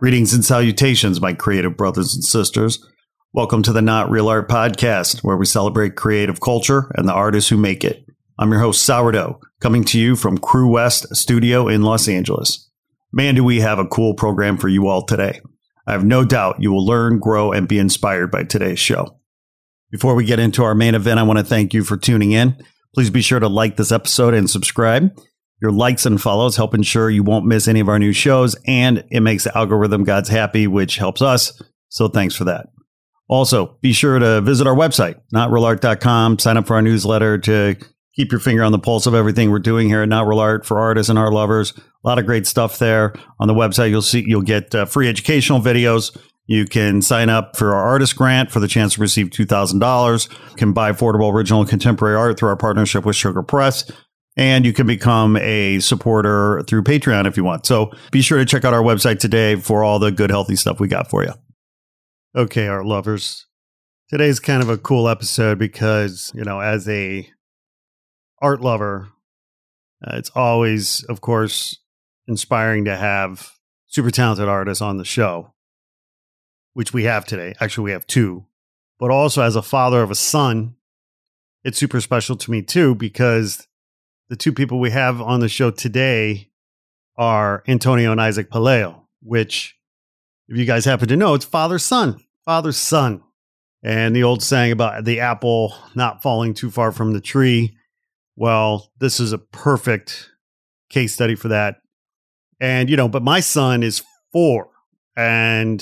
Greetings and salutations, my creative brothers and sisters. Welcome to the Not Real Art Podcast, where we celebrate creative culture and the artists who make it. I'm your host, Sourdough, coming to you from Crewest Studio in Los Angeles. Man, do we have a cool program for you all today. I have no doubt you will learn, grow, and be inspired by today's show. Before we get into our main event, I want to thank you for tuning in. Please be sure to like this episode and subscribe. Your likes and follows help ensure you won't miss any of our new shows, and it makes the algorithm gods happy, which helps us. So thanks for that. Also, be sure to visit our website, notrealart.com, sign up for our newsletter to keep your finger on the pulse of everything we're doing here at Not Real Art for artists and art lovers. A lot of great stuff there. On the website, you'll see you'll get uh, free educational videos. You can sign up for our artist grant for the chance to receive $2,000. Can buy affordable original contemporary art through our partnership with Sugar Press and you can become a supporter through Patreon if you want. So be sure to check out our website today for all the good, healthy stuff we got for you. Okay, art lovers. Today's kind of a cool episode because, you know, as a art lover, uh, it's always, of course, inspiring to have super talented artists on the show, which we have today. Actually, we have two. But also, as a father of a son, it's super special to me too because the two people we have on the show today are Antonio and Isaac Pelayo, which, if you guys happen to know, it's father son, father son. And the old saying about the apple not falling too far from the tree. Well, this is a perfect case study for that. And, you know, but my son is four. And,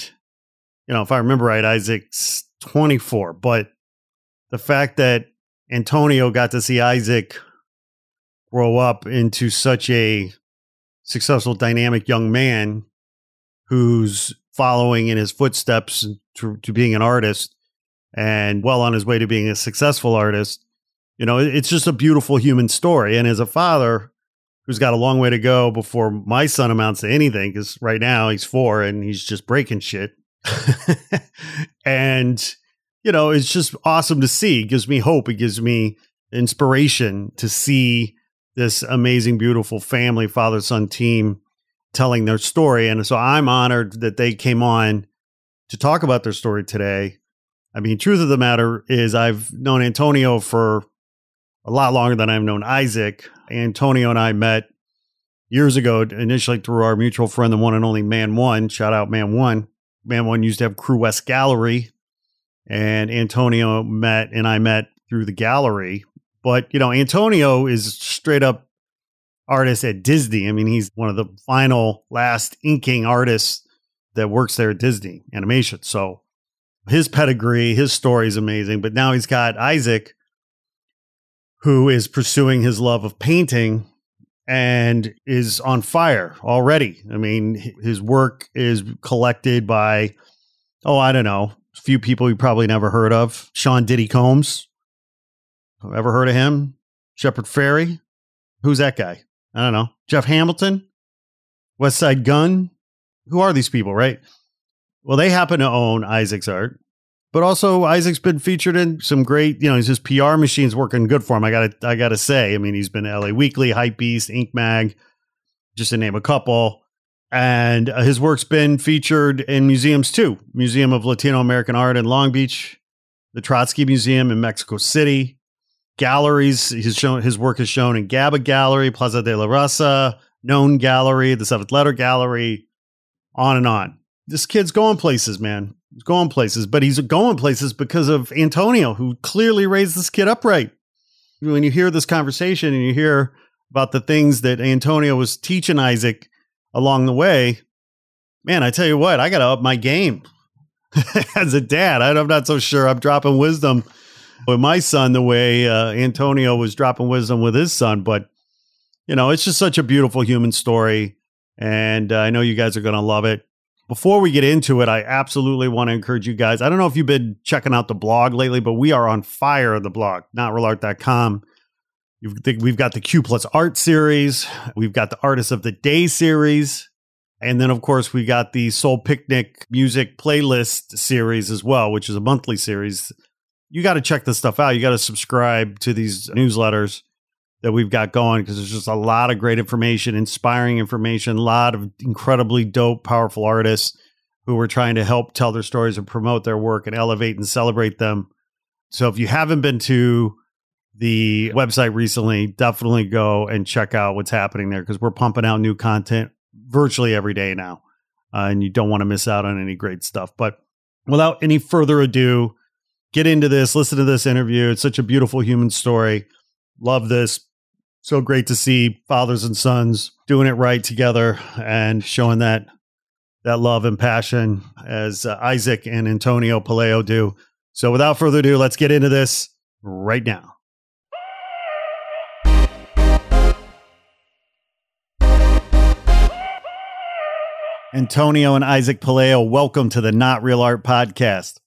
you know, if I remember right, Isaac's 24. But the fact that Antonio got to see Isaac grow up into such a successful, dynamic young man who's following in his footsteps to, to being an artist and well on his way to being a successful artist. You know, it's just a beautiful human story. And as a father who's got a long way to go before my son amounts to anything, because right now he's four and he's just breaking shit. and, you know, it's just awesome to see. It gives me hope. It gives me inspiration to see this amazing, beautiful family, father son team telling their story. And so I'm honored that they came on to talk about their story today. I mean, truth of the matter is, I've known Antonio for a lot longer than I've known Isaac. Antonio and I met years ago, initially through our mutual friend, the one and only Man One. Shout out Man One. Man One used to have Crewest Gallery, and Antonio met and I met through the gallery but, you know, Antonio is straight up artist at Disney. I mean, he's one of the final last inking artists that works there at Disney Animation. So his pedigree, his story is amazing. But now he's got Isaac, who is pursuing his love of painting and is on fire already. I mean, his work is collected by, oh, I don't know, a few people you probably never heard of. Sean Diddy Combs, Ever heard of him? Shepard Fairey? Who's that guy? I don't know. Jeff Hamilton? Westside Gunn? Who are these people, right? Well, they happen to own Isaac's art. But also Isaac's been featured in some great, you know, his PR machine's working good for him. I gotta I gotta say. I mean, he's been LA Weekly, Hypebeast, Ink Mag, just to name a couple. And uh, his work's been featured in museums too. Museum of Latino American Art in Long Beach, the Trotsky Museum in Mexico City, galleries. His shown his work is shown in Gabba Gallery, Plaza de la Raza, Known Gallery, the Seventh Letter Gallery, on and on. This kid's going places, man. He's going places, but he's going places because of Antonio, who clearly raised this kid upright. When you hear this conversation and you hear about the things that Antonio was teaching Isaac, along the way. Man, I tell you what, I got to up my game as a dad. I'm not so sure I'm dropping wisdom with my son the way uh, Antonio was dropping wisdom with his son. But, you know, it's just such a beautiful human story. And uh, I know you guys are going to love it. Before we get into it, I absolutely want to encourage you guys. I don't know if you've been checking out the blog lately, but we are on fire the blog, notrealart.com. We've got the Q plus art series. We've got the artist of the day series. And then, of course, we got the Soul Picnic music playlist series as well, which is a monthly series. You got to check this stuff out. You got to subscribe to these newsletters that we've got going because there's just a lot of great information, inspiring information, a lot of incredibly dope, powerful artists who are trying to help tell their stories and promote their work and elevate and celebrate them. So if you haven't been to the website recently, definitely go and check out what's happening there because we're pumping out new content virtually every day now. Uh, and you don't want to miss out on any great stuff. But without any further ado, get into this, listen to this interview. It's such a beautiful human story. Love this. So great to see fathers and sons doing it right together and showing that that love and passion as uh, Isaac and Antonio Pelayo do. So without further ado, let's get into this right now. Antonio and Isaac Pelayo, welcome to the Not Real Art podcast.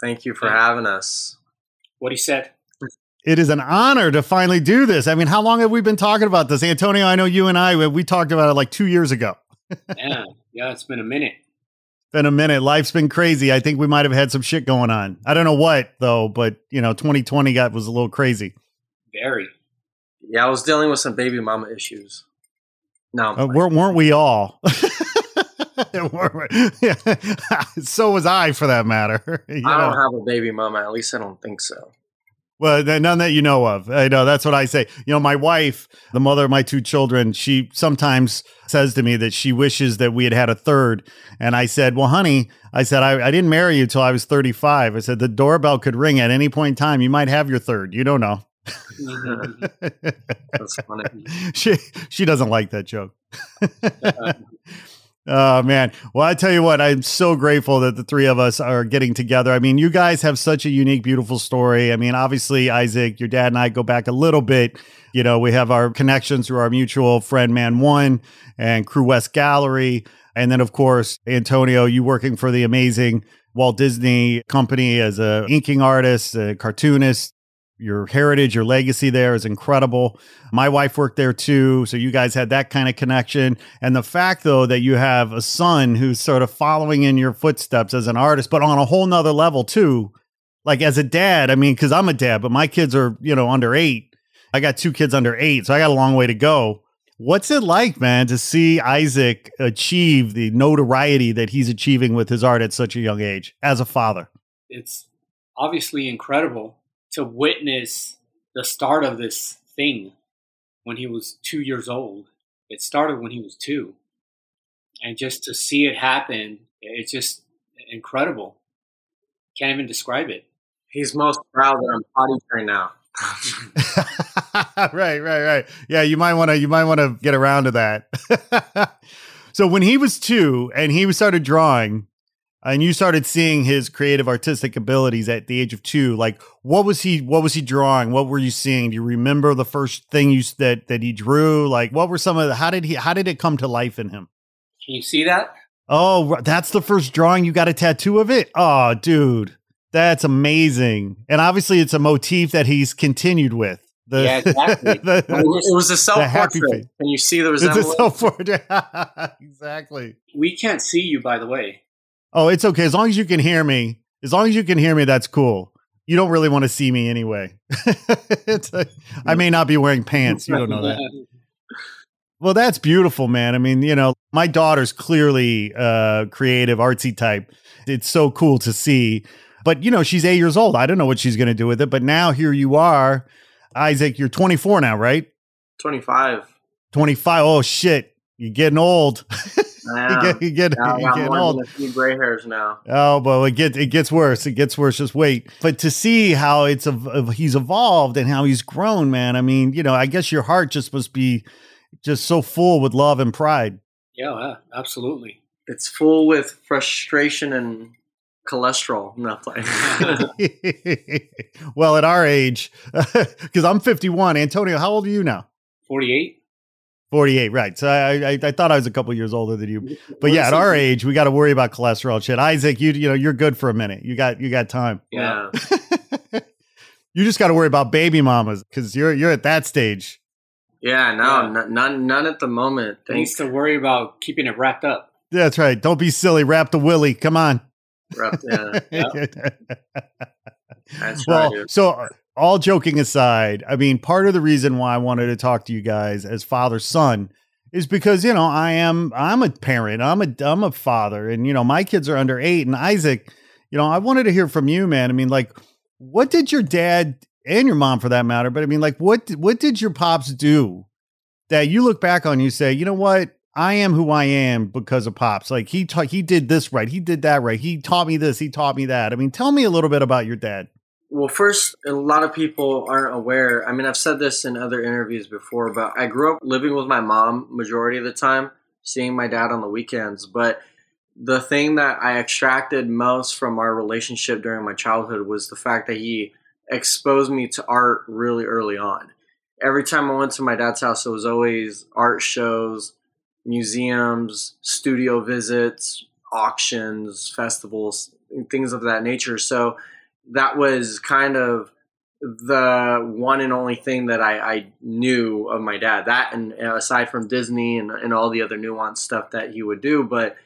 Thank you for having us. What he said. It is an honor to finally do this. I mean, how long have we been talking about this? Antonio, I know you and I, we talked about it like two years ago. yeah, yeah, it's been a minute. Been a minute. Life's been crazy. I think we might have had some shit going on. I don't know what though, but you know, 2020 got was a little crazy. Very. Yeah, I was dealing with some baby mama issues. No, uh, weren't, weren't we all? so was I, for that matter. I know? don't have a baby mama. At least I don't think so. Well, none that you know of. I know that's what I say. You know, my wife, the mother of my two children, she sometimes says to me that she wishes that we had had a third. And I said, Well, honey, I said, I, I didn't marry you till I was 35. I said, The doorbell could ring at any point in time. You might have your third. You don't know. That's funny. she she doesn't like that joke. Uh-huh. Oh man. Well, I tell you what, I'm so grateful that the three of us are getting together. I mean, you guys have such a unique, beautiful story. I mean, obviously, Isaac, your dad and I go back a little bit. You know, we have our connections through our mutual friend Man One and Crewest Gallery. And then of course, Antonio, you working for the amazing Walt Disney Company as a inking artist, a cartoonist, your heritage, your legacy there is incredible. My wife worked there too. So you guys had that kind of connection. And the fact, though, that you have a son who's sort of following in your footsteps as an artist, but on a whole nother level too. Like as a dad, I mean, because I'm a dad, but my kids are, you know, under eight. I got two kids under eight. So I got a long way to go. What's it like, man, to see Isaac achieve the notoriety that he's achieving with his art at such a young age as a father? It's obviously incredible to witness the start of this thing when he was two years old. It started when he was two. And just to see it happen, it's just incredible. Can't even describe it. He's most proud that I'm potty trained now. right, right, right. Yeah, you might want to you might want to get around to that. so when he was 2 and he started drawing, and you started seeing his creative artistic abilities at the age of two like what was he what was he drawing what were you seeing do you remember the first thing you that that he drew like what were some of the how did he how did it come to life in him can you see that oh that's the first drawing you got a tattoo of it oh dude that's amazing and obviously it's a motif that he's continued with the, yeah, exactly. the, it was a self portrait. Can you see the resemblance? It's a self portrait. exactly. We can't see you, by the way. Oh, it's okay. As long as you can hear me, as long as you can hear me, that's cool. You don't really want to see me anyway. a, I may not be wearing pants. You don't know that. Well, that's beautiful, man. I mean, you know, my daughter's clearly a creative, artsy type. It's so cool to see. But, you know, she's eight years old. I don't know what she's going to do with it. But now here you are. Isaac, you're 24 now, right? 25. 25. Oh, shit. You're getting old. you get, you get, now you getting old. A few gray hairs now. Oh, but it gets it gets worse. It gets worse. Just wait. But to see how it's he's evolved and how he's grown, man. I mean, you know, I guess your heart just must be just so full with love and pride. Yeah, yeah, absolutely. It's full with frustration and cholesterol. Not playing. well, at our age, because I'm 51. Antonio, how old are you now? 48. 48, right. So I, I, I thought I was a couple years older than you. But yeah, at our age, we got to worry about cholesterol shit. Isaac, you you know, you're good for a minute. You got you got time. yeah. you just got to worry about baby mamas because you're you're at that stage. Yeah, no, Yeah. n- none, none at the moment. Needs Thanks. to worry about keeping it wrapped up. That's right. Don't be silly. Wrap the willy. Come on. Yeah, that's right. well, dude. so all joking aside, I mean, part of the reason why I wanted to talk to you guys as father son is because you know I am I'm a parent, I'm a I'm a father, and you know my kids are under eight, and Isaac, you know I wanted to hear from you, man. I mean, like, what did your dad and your mom, for that matter, but I mean, like, what what did your pops do that you look back on, you say, you know what? I am who I am because of pops. Like he taught, he did this right, he did that right, he taught me this, he taught me that. I mean, tell me a little bit about your dad. Well, first, a lot of people aren't aware. I mean, I've said this in other interviews before, but I grew up living with my mom majority of the time, seeing my dad on the weekends. But the thing that I extracted most from our relationship during my childhood was the fact that he exposed me to art really early on. Every time I went to my dad's house, it was always art shows, museums, studio visits, auctions, festivals, things of that nature. So that was kind of the one and only thing that I, I knew of my dad. That and uh, aside from Disney and, and all the other nuanced stuff that he would do, but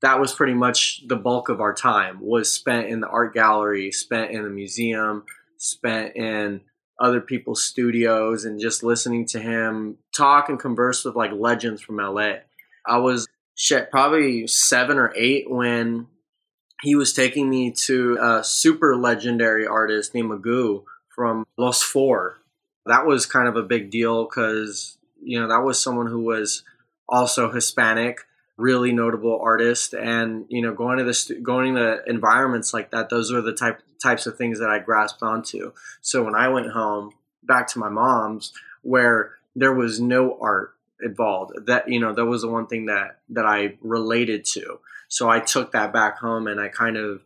that was pretty much the bulk of our time was spent in the art gallery, spent in the museum, spent in other people's studios and just listening to him talk and converse with like legends from LA. I was shit probably seven or eight when he was taking me to a super legendary artist named Magu from Los Four. That was kind of a big deal because you know that was someone who was also Hispanic, really notable artist, and you know going to the stu- going to environments like that, those are the type types of things that I grasped onto. So when I went home back to my mom's, where there was no art involved, that you know that was the one thing that that I related to. So I took that back home and I kind of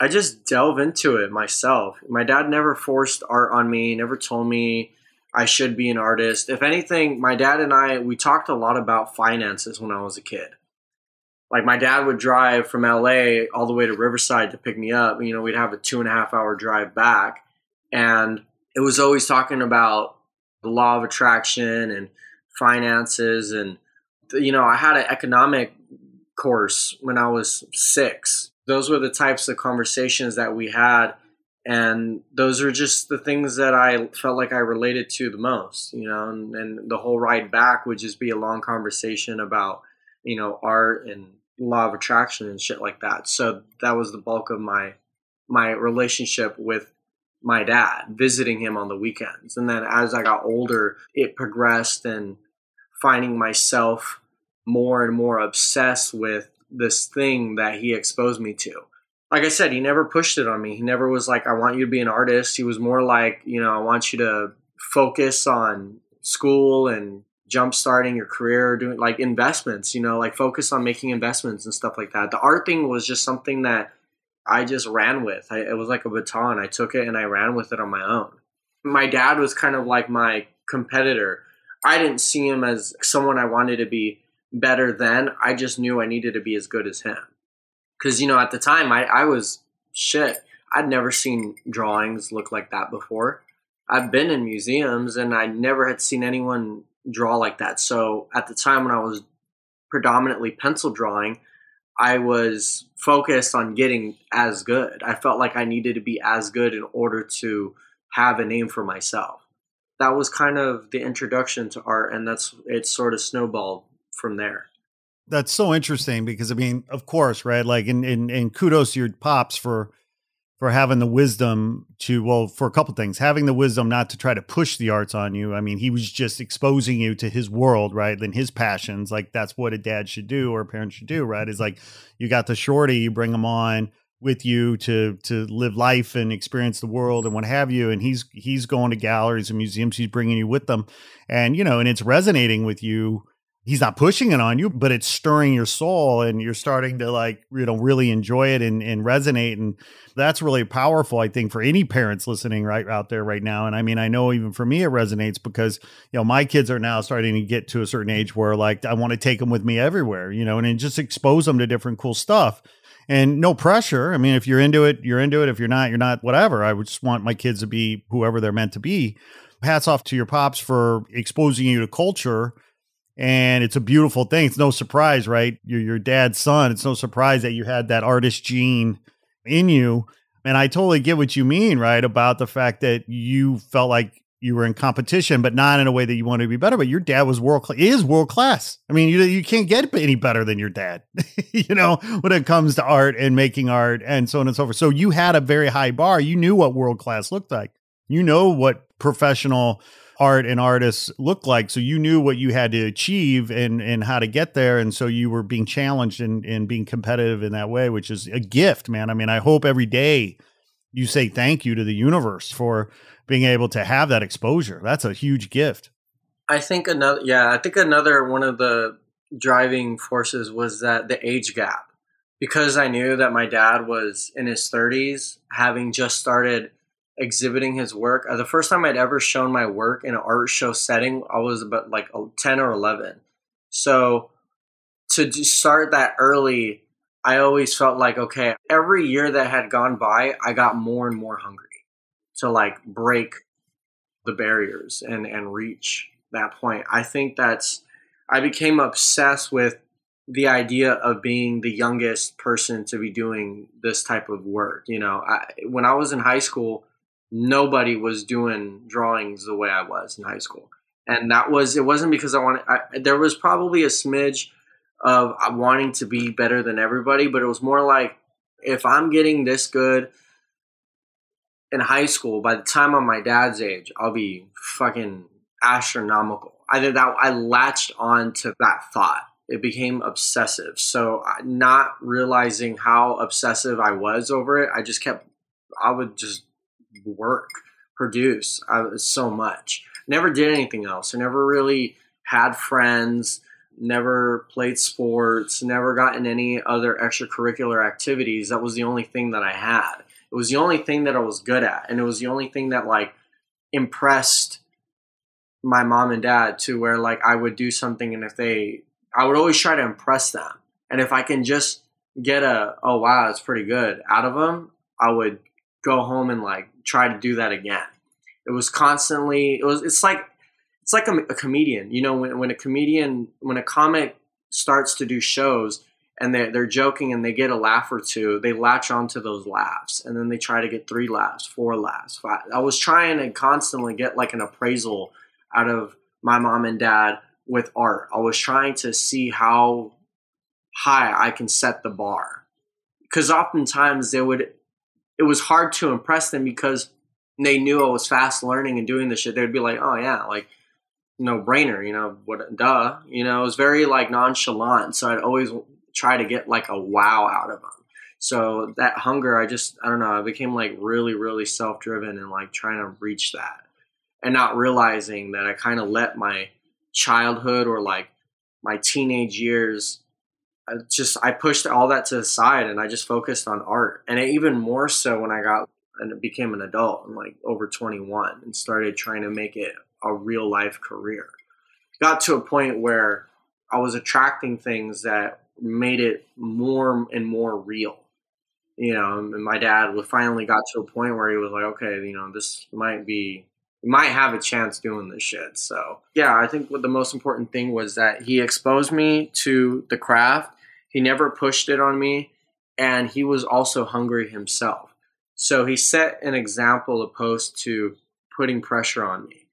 I just delve into it myself. My dad never forced art on me, never told me I should be an artist. If anything, my dad and I we talked a lot about finances when I was a kid. Like my dad would drive from LA all the way to Riverside to pick me up. You know, we'd have a two and a half hour drive back. And it was always talking about the law of attraction and finances and you know, I had an economic course when I was six. Those were the types of conversations that we had. And those are just the things that I felt like I related to the most, you know, and, and the whole ride back would just be a long conversation about, you know, art and law of attraction and shit like that. So that was the bulk of my my relationship with my dad, visiting him on the weekends. And then as I got older, it progressed and finding myself more and more obsessed with this thing that he exposed me to. Like I said, he never pushed it on me. He never was like, I want you to be an artist. He was more like, you know, I want you to focus on school and jump starting your career, doing like investments, you know, like focus on making investments and stuff like that. The art thing was just something that I just ran with. I, it was like a baton. I took it and I ran with it on my own. My dad was kind of like my competitor. I didn't see him as someone I wanted to be better than. I just knew I needed to be as good as him. Because, you know, at the time, I, I was shit. I'd never seen drawings look like that before. I've been in museums and I never had seen anyone draw like that. So at the time when I was predominantly pencil drawing, I was focused on getting as good. I felt like I needed to be as good in order to have a name for myself. That was kind of the introduction to art, and that's it. Sort of snowballed from there. That's so interesting because I mean, of course, right? Like, and and, and kudos to your pops for for having the wisdom to well, for a couple things, having the wisdom not to try to push the arts on you. I mean, he was just exposing you to his world, right? And his passions. Like that's what a dad should do or a parent should do, right? Is like you got the shorty, you bring him on with you to to live life and experience the world and what have you and he's he's going to galleries and museums he's bringing you with them and you know and it's resonating with you he's not pushing it on you, but it's stirring your soul and you're starting to like, you know, really enjoy it and, and resonate. And that's really powerful, I think, for any parents listening right out there right now. And I mean, I know even for me, it resonates because, you know, my kids are now starting to get to a certain age where like I want to take them with me everywhere, you know, and, and just expose them to different cool stuff and no pressure. I mean, if you're into it, you're into it. If you're not, you're not, whatever. I would just want my kids to be whoever they're meant to be. Hats off to your pops for exposing you to culture and it's a beautiful thing. It's no surprise, right? You're your dad's son. It's no surprise that you had that artist gene in you. And I totally get what you mean, right? About the fact that you felt like you were in competition, but not in a way that you wanted to be better. But your dad was world class, is world class. I mean, you you can't get any better than your dad, you know, when it comes to art and making art and so on and so forth. So you had a very high bar. You knew what world class looked like. You know what professional art and artists look like. So you knew what you had to achieve and and how to get there. And so you were being challenged and, and being competitive in that way, which is a gift, man. I mean, I hope every day you say thank you to the universe for being able to have that exposure. That's a huge gift. I think another yeah, I think another one of the driving forces was that the age gap. Because I knew that my dad was in his 30s, having just started exhibiting his work. Uh, the first time I'd ever shown my work in an art show setting, I was about like 10 or 11. So to start that early, I always felt like, okay, every year that had gone by, I got more and more hungry to like break the barriers and, and reach that point. I think that's, I became obsessed with the idea of being the youngest person to be doing this type of work. You know, I, when I was in high school, nobody was doing drawings the way I was in high school. And that was, it wasn't because I wanted, I, there was probably a smidge of uh, wanting to be better than everybody, but it was more like, if I'm getting this good in high school, by the time I'm my dad's age, I'll be fucking astronomical. I did that. I latched on to that thought. It became obsessive. So not realizing how obsessive I was over it, I just kept. I would just work, produce I, so much. Never did anything else. I never really had friends, never played sports, never got in any other extracurricular activities. That was the only thing that I had. It was the only thing that I was good at. And it was the only thing that like impressed my mom and dad to where like I would do something and if they I would always try to impress them. And if I can just get a oh wow, it's pretty good out of them, I would go home and like try to do that again. It was constantly. It was. It's like it's like a, a comedian. You know, when when a comedian when a comic starts to do shows and they're, they're joking and they get a laugh or two, they latch onto those laughs and then they try to get three laughs, four laughs. Five. I was trying to constantly get like an appraisal out of my mom and dad with art. I was trying to see how high I can set the bar. Because oftentimes they would it was hard to impress them because they knew I was fast learning and doing this shit. They'd be like, "Oh yeah, like no brainer," you know, what duh, you know. It was very like nonchalant, so I'd always try to get like a wow out of them. So that hunger, I just I don't know, I became like really really self driven and like trying to reach that, and not realizing that I kind of let my childhood or like my teenage years I just I pushed all that to the side and I just focused on art. And even more so when I got and became an adult and like over 21 and started trying to make it a real life career. Got to a point where I was attracting things that made it more and more real. You know, and my dad finally got to a point where he was like, okay, you know, this might be you might have a chance doing this shit. So yeah, I think what the most important thing was that he exposed me to the craft he never pushed it on me, and he was also hungry himself. So he set an example opposed to putting pressure on me.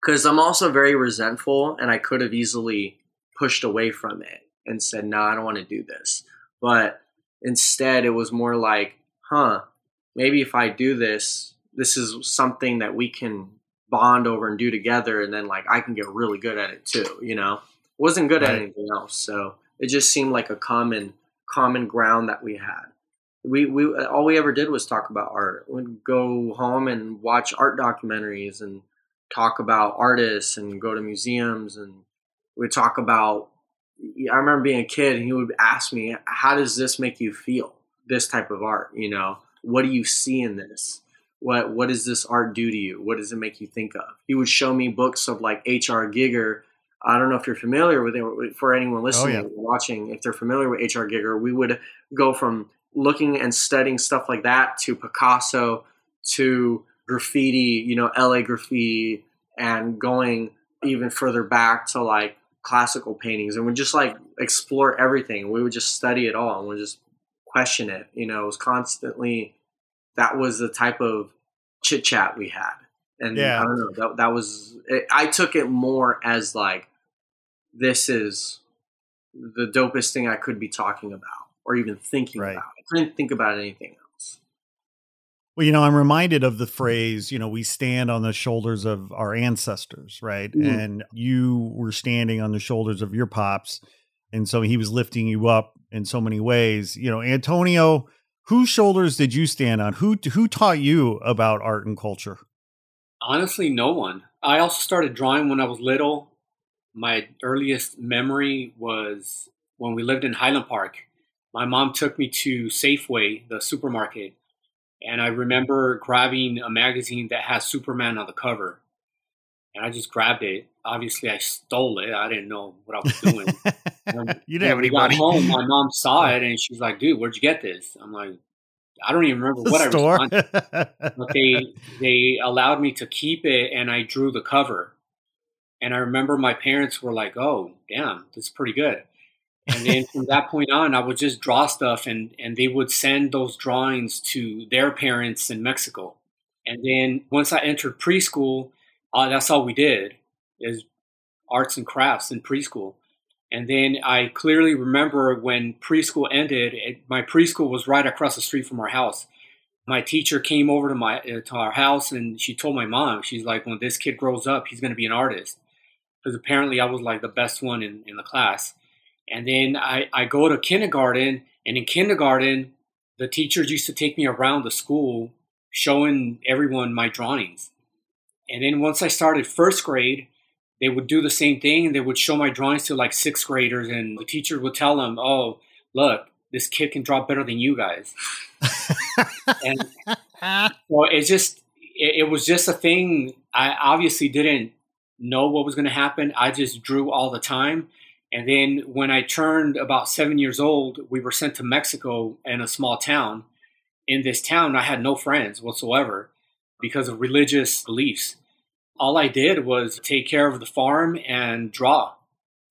Because I'm also very resentful, and I could have easily pushed away from it and said, No, I don't want to do this. But instead, it was more like, Huh, maybe if I do this, this is something that we can bond over and do together, and then like I can get really good at it too, you know? Wasn't good right. at anything else. So it just seemed like a common common ground that we had. We we all we ever did was talk about art. We'd go home and watch art documentaries and talk about artists and go to museums and We talk about. I remember being a kid, and he would ask me, "How does this make you feel? This type of art, you know? What do you see in this? What What does this art do to you? What does it make you think of?" He would show me books of like H.R. Giger. I don't know if you're familiar with it. For anyone oh, listening, yeah. watching, if they're familiar with H.R. Giger, we would go from looking and studying stuff like that to Picasso to graffiti, you know, LA graffiti, and going even further back to like classical paintings. And we'd just like explore everything. We would just study it all and we'd just question it. You know, it was constantly that was the type of chit chat we had. And Yeah. I don't know, that, that was, it, I took it more as like, this is the dopest thing I could be talking about or even thinking Right. about. I couldn't think about anything else. Well, you know, I'm reminded of the phrase, you know, we stand on the shoulders of our ancestors, right? Mm. And you were standing on the shoulders of your pops. And so he was lifting you up in so many ways. You know, Antonio, whose shoulders did you stand on? Who who taught you about art and culture? Honestly, no one. I also started drawing when I was little. My earliest memory was when we lived in Highland Park. My mom took me to Safeway, the supermarket, and I remember grabbing a magazine that has Superman on the cover. And I just grabbed it. Obviously, I stole it. I didn't know what I was doing. You didn't have when any money. home, my mom saw it and she's like, "Dude, where'd you get this?" I'm like, "I don't even remember The what I store. responded." but they they allowed me to keep it and I drew the cover. And I remember my parents were like, "Oh, damn, this is pretty good." And then from that point on, I would just draw stuff, and and they would send those drawings to their parents in Mexico. And then once I entered preschool, uh, that's all we did is arts and crafts in preschool. And then I clearly remember when preschool ended. It, my preschool was right across the street from our house. My teacher came over to my uh, to our house and she told my mom she's like when this kid grows up he's going to be an artist. Because apparently i was like the best one in, in the class. And then I, I go to kindergarten and in kindergarten the teachers used to take me around the school showing everyone my drawings. And then once i started first grade they would do the same thing and they would show my drawings to like sixth graders and the teacher would tell them oh look this kid can draw better than you guys and well, it's just it, it was just a thing. I obviously didn't know what was going to happen. I just drew all the time. And then when I turned about seven years old, we were sent to Mexico in a small town. In this town, I had no friends whatsoever because of religious beliefs. All I did was take care of the farm and draw.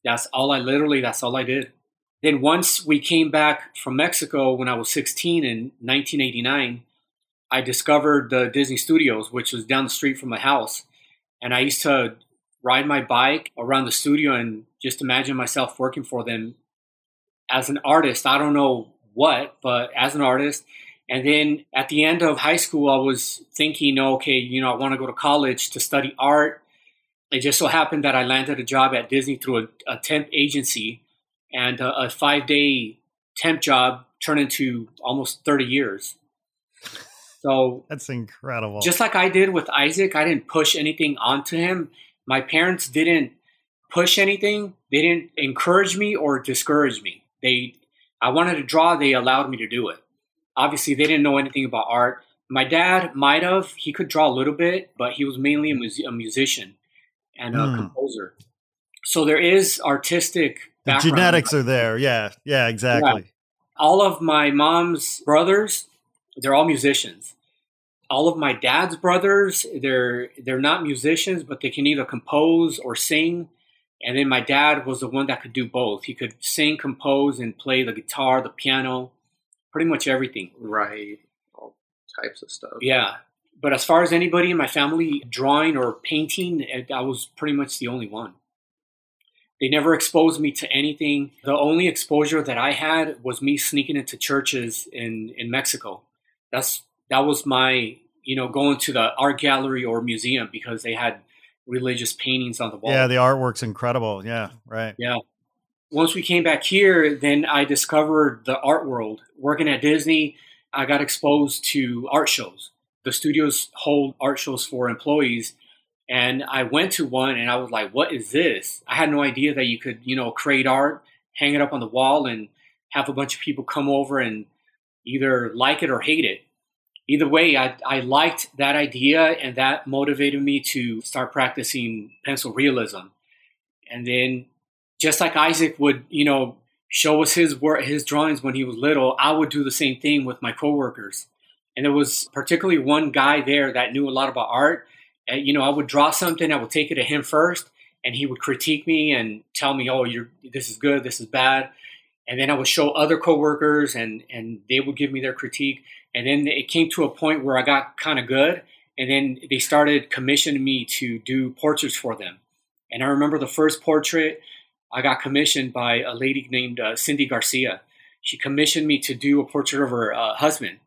That's all I literally, that's all I did. Then once we came back from Mexico when I was 16 in 1989, I discovered the Disney Studios, which was down the street from my house. And I used to ride my bike around the studio and just imagine myself working for them as an artist. I don't know what, but as an artist. And then at the end of high school, I was thinking, okay, you know, I want to go to college to study art. It just so happened that I landed a job at Disney through a, a temp agency, and a, a five day temp job turned into almost 30 years. So That's incredible. just like I did with Isaac, I didn't push anything onto him. My parents didn't push anything. They didn't encourage me or discourage me. They, I wanted to draw. They allowed me to do it. Obviously, they didn't know anything about art. My dad might have. He could draw a little bit, but he was mainly a, mus- a musician and a Hmm. composer. So there is artistic the genetics are there. Yeah. Yeah, exactly. all of my mom's brothers they're all musicians all of my dad's brothers they're they're not musicians but they can either compose or sing and then my dad was the one that could do both he could sing compose and play the guitar the piano pretty much everything Right. All types of stuff. yeah but as far as anybody in my family drawing or painting i was pretty much the only one they never exposed me to anything the only exposure that i had was me sneaking into churches in in mexico that's that was my you know going to the art gallery or museum because they had religious paintings on the wall Yeah, the artwork's incredible. Yeah, right. yeah. Once we came back here, then I discovered the art world. Working at Disney, I got exposed to art shows. The studios hold art shows for employees. And I went to one and I was like, what is this? I had no idea that you could, you know, create art, hang it up on the wall, and have a bunch of people come over and either like it or hate it. Either way, I, I liked that idea and that motivated me to start practicing pencil realism. And then just like Isaac would, you know, show us his work, his drawings when he was little, I would do the same thing with my coworkers. And there was particularly one guy there that knew a lot about art. And, you know, I would draw something, I would take it to him first, and he would critique me and tell me, "Oh, you're this is good, this is bad." And then I would show other coworkers, and and they would give me their critique. And then it came to a point where I got kind of good, and then they started commissioning me to do portraits for them. And I remember the first portrait I got commissioned by a lady named uh, Cindy Garcia. She commissioned me to do a portrait of her uh, husband.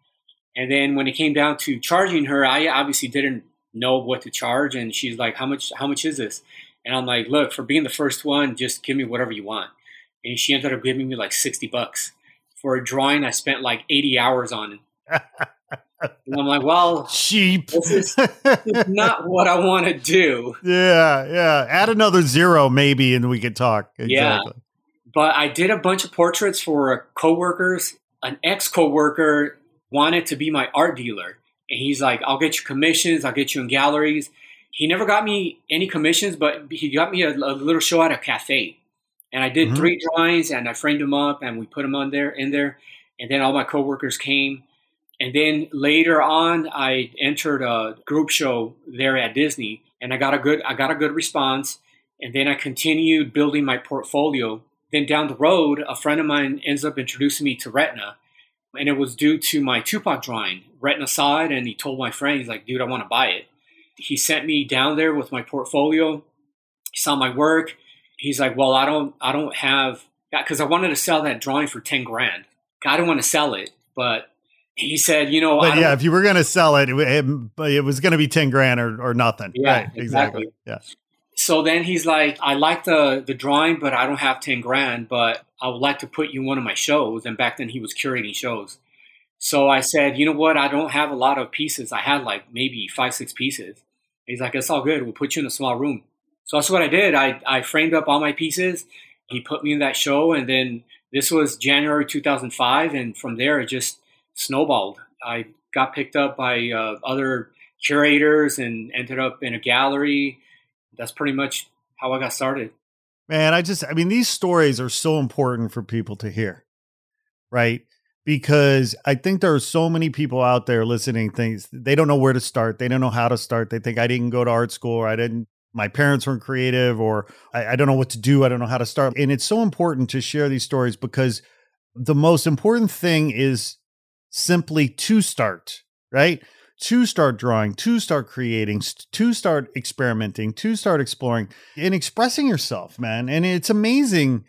And then when it came down to charging her, I obviously didn't know what to charge. And she's like, "How much? How much is this?" And I'm like, "Look, for being the first one, just give me whatever you want." And she ended up giving me like sixty bucks for a drawing I spent like eighty hours on. And I'm like, well, cheap. This is, this is not what I want to do. Yeah, yeah. Add another zero maybe, and we could talk. Exactly. Yeah. But I did a bunch of portraits for coworkers. An ex coworker wanted to be my art dealer, and he's like, "I'll get you commissions. I'll get you in galleries." He never got me any commissions, but he got me a, a little show at a cafe, and I did mm-hmm. three drawings, and I framed them up, and we put them on there in there, and then all my coworkers came and then later on, I entered a group show there at Disney, and I got a good I got a good response. And then I continued building my portfolio. Then down the road, a friend of mine ends up introducing me to Retna, and it was due to my Tupac drawing. Retna saw it, and he told my friend, he's like, "Dude, I want to buy it." He sent me down there with my portfolio. He saw my work. He's like, "Well, I don't, I don't have," because I wanted to sell that drawing for ten grand. I don't want to sell it, but he said, you know, but yeah, if you were going to sell it, it, it was going to be 10 grand or, or nothing. Yeah, right, exactly. exactly. Yeah. So then he's like, I like the, the drawing, but I don't have 10 grand, but I would like to put you in one of my shows. And back then he was curating shows. So I said, you know what? I don't have a lot of pieces. I had like maybe five, six pieces. He's like, it's all good. We'll put you in a small room. So that's what I did. I, I framed up all my pieces. He put me in that show. And then this was January 2005. And from there, it just, snowballed. I got picked up by uh, other curators and ended up in a gallery. That's pretty much how I got started. Man, I just, I mean, these stories are so important for people to hear, right? Because I think there are so many people out there listening things, they don't know where to start. They don't know how to start. They think I didn't go to art school or I didn't, my parents weren't creative or I, I don't know what to do. I don't know how to start. And it's so important to share these stories because the most important thing is simply to start, right? To start drawing, to start creating, to start experimenting, to start exploring and expressing yourself, man. And it's amazing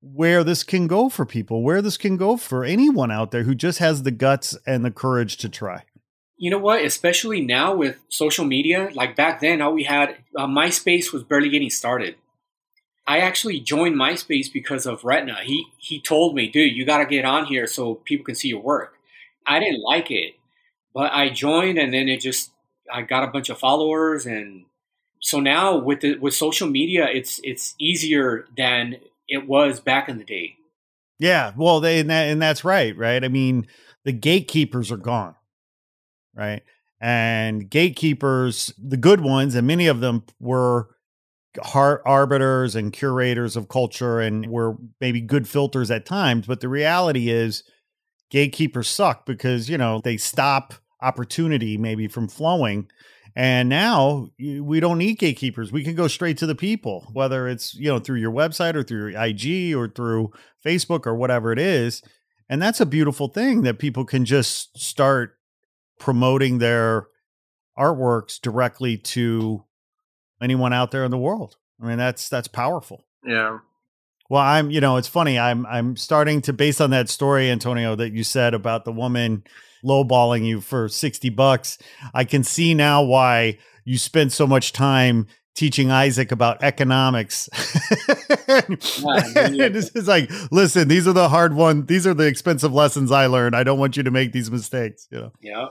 where this can go for people, where this can go for anyone out there who just has the guts and the courage to try. You know what? Especially now with social media, like back then, all we had, uh, MySpace was barely getting started. I actually joined MySpace because of Retna. He he told me, dude, you got to get on here so people can see your work. I didn't like it, but I joined, and then it just I got a bunch of followers, and so now with the with social media, it's it's easier than it was back in the day. Yeah, well, they and, that, and that's right, right? I mean, the gatekeepers are gone, right? And gatekeepers, the good ones, and many of them were heart arbiters and curators of culture and were maybe good filters at times. But the reality is, gatekeepers suck because you know they stop opportunity maybe from flowing. And now we don't need gatekeepers. We can go straight to the people whether it's you know through your website or through your ig or through facebook or whatever it is. And that's a beautiful thing that people can just start promoting their artworks directly to anyone out there in the world. I mean that's that's powerful. Yeah well, I'm, you know, it's funny. I'm, I'm starting to, based on that story, Antonio, that you said about the woman lowballing you for 60 bucks. I can see now why you spent so much time teaching Isaac about economics. And it's like, listen, these are the hard won. These are the expensive lessons I learned. I don't want you to make these mistakes. You know? Yeah.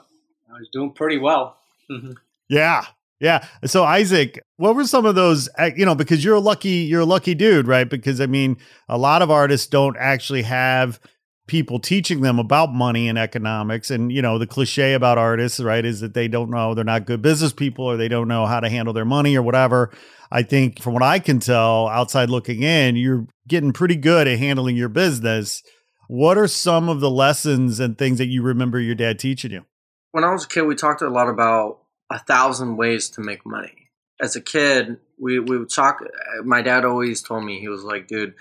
I was doing pretty well. yeah. Yeah. So Isaac, what were some of those? uh, You know, because you're a lucky, you're a lucky dude, right? Because I mean, a lot of artists don't actually have people teaching them about money and economics. And you know, the cliche about artists, right, is that they don't know they're not good business people or they don't know how to handle their money or whatever. I think, from what I can tell, outside looking in, you're getting pretty good at handling your business. What are some of the lessons and things that you remember your dad teaching you? when I was a kid, we talked a lot about a thousand ways to make money. As a kid, we, we would talk. My dad always told me, he was like, dude,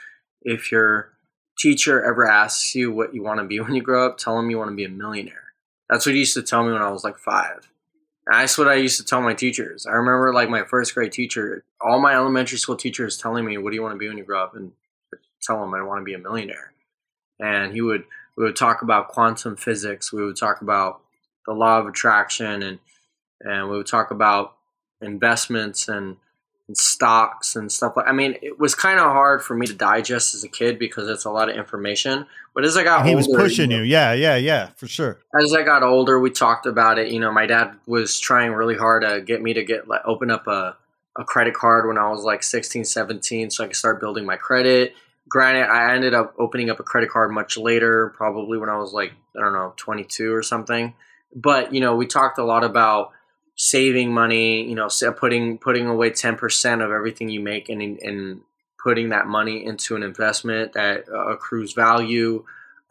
if your teacher ever asks you what you want to be when you grow up, tell him you want to be a millionaire. That's what he used to tell me when I was like five. And that's what I used to tell my teachers. I remember like my first grade teacher, all my elementary school teachers telling me, what do you want to be when you grow up? And tell them I want to be a millionaire. And he would, we would talk about quantum physics. We would talk about the law of attraction and and we would talk about investments and, and stocks and stuff like I mean it was kind of hard for me to digest as a kid because it's a lot of information but as I got he older was pushing know, you. Yeah, yeah, yeah, for sure. as I got older we talked about it you know my dad was trying really hard to get me to get like open up a a credit card when I was like 16 17 so I could start building my credit granted I ended up opening up a credit card much later probably when I was like I don't know 22 or something but you know we talked a lot about saving money you know putting putting away 10% of everything you make and and putting that money into an investment that uh, accrues value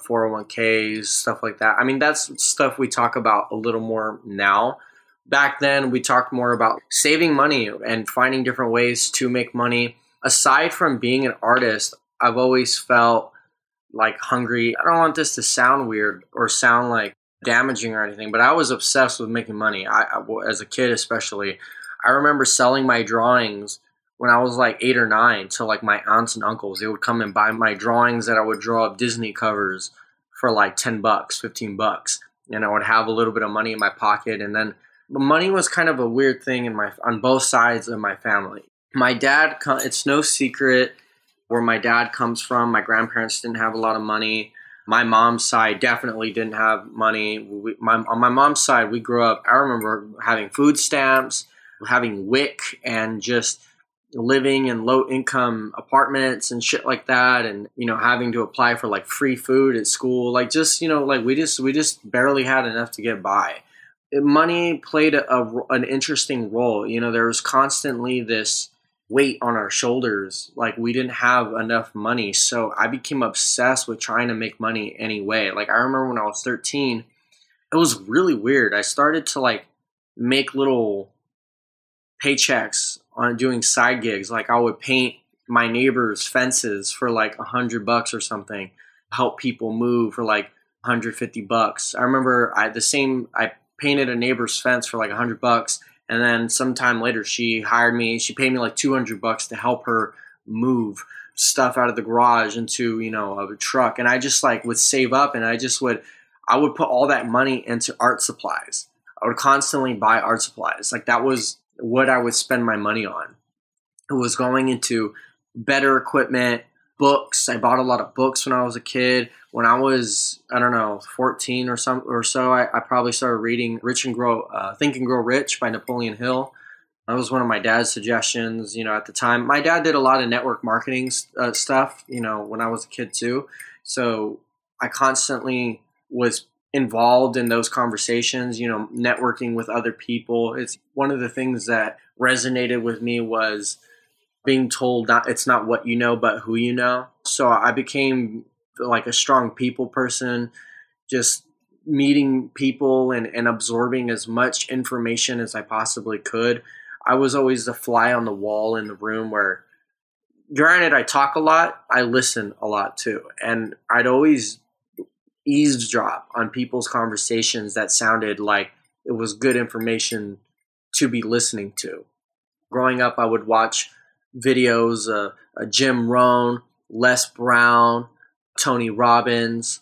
401ks stuff like that. I mean that's stuff we talk about a little more now. Back then we talked more about saving money and finding different ways to make money. Aside from being an artist i've always felt like hungry. I don't want this to sound weird or sound like damaging or anything, but I was obsessed with making money. I, I as a kid, especially, I remember selling my drawings when I was like eight or nine to like my aunts and uncles. They would come and buy my drawings that I would draw up Disney covers for like ten bucks, fifteen bucks, and I would have a little bit of money in my pocket. And then money was kind of a weird thing in my on both sides of my family. My dad, it's no secret where my dad comes from. My grandparents didn't have a lot of money my mom's side definitely didn't have money. We, my, on my mom's side, we grew up. I remember having food stamps, having WIC, and just living in low income apartments and shit like that and you know having to apply for like free food at school like just you know like we just we just barely had enough to get by money played a, a, an interesting role you know there was constantly this weight on our shoulders. Like we didn't have enough money. So I became obsessed with trying to make money anyway. Like I remember when I was 13, it was really weird. I started to like make little paychecks on doing side gigs. Like I would paint my neighbor's fences for like a hundred bucks or something, help people move for like 150 bucks. I remember I the same I painted a neighbor's fence for like a hundred bucks and then sometime later, she hired me. She paid me like 200 bucks to help her move stuff out of the garage into, you know, a truck. And I just like would save up and I just would, I would put all that money into art supplies. I would constantly buy art supplies. Like that was what I would spend my money on. It was going into better equipment, books. I bought a lot of books when I was a kid. When I was, I don't know, 14 or some or so, I, I probably started reading Rich and Grow, uh, Think and Grow Rich by Napoleon Hill. That was one of my dad's suggestions. You know, at the time, my dad did a lot of network marketing uh, stuff. You know, when I was a kid too, so I constantly was involved in those conversations. You know, networking with other people. It's one of the things that resonated with me was being told not it's not what you know but who you know. So i became like a strong people person. Just meeting people and, and absorbing as much information as i possibly could. I was always the fly on the wall in the room where granted i talk a lot i listen a lot too. And i'd always eavesdrop on people's conversations that sounded like it was good information to be listening to. Growing up i would watch videos, uh, uh, Jim Rohn, Les Brown, Tony Robbins.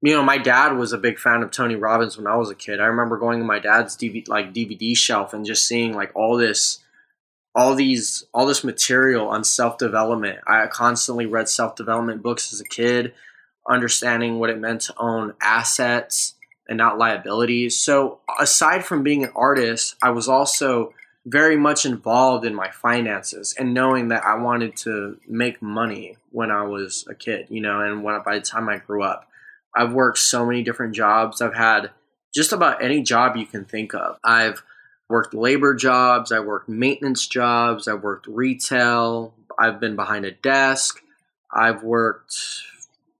You know, my dad was a big fan of Tony Robbins when I was a kid. I remember going to my dad's DVD, like DVD shelf and just seeing like all this, all these, all this material on self development. I constantly read self development books as a kid, understanding what it meant to own assets and not liabilities. So aside from being an artist, I was also very much involved in my finances and knowing that I wanted to make money when I was a kid, you know, and when by the time I grew up. I've worked so many different jobs. I've had just about any job you can think of. I've worked labor jobs, I worked maintenance jobs, I worked retail, I've been behind a desk, I've worked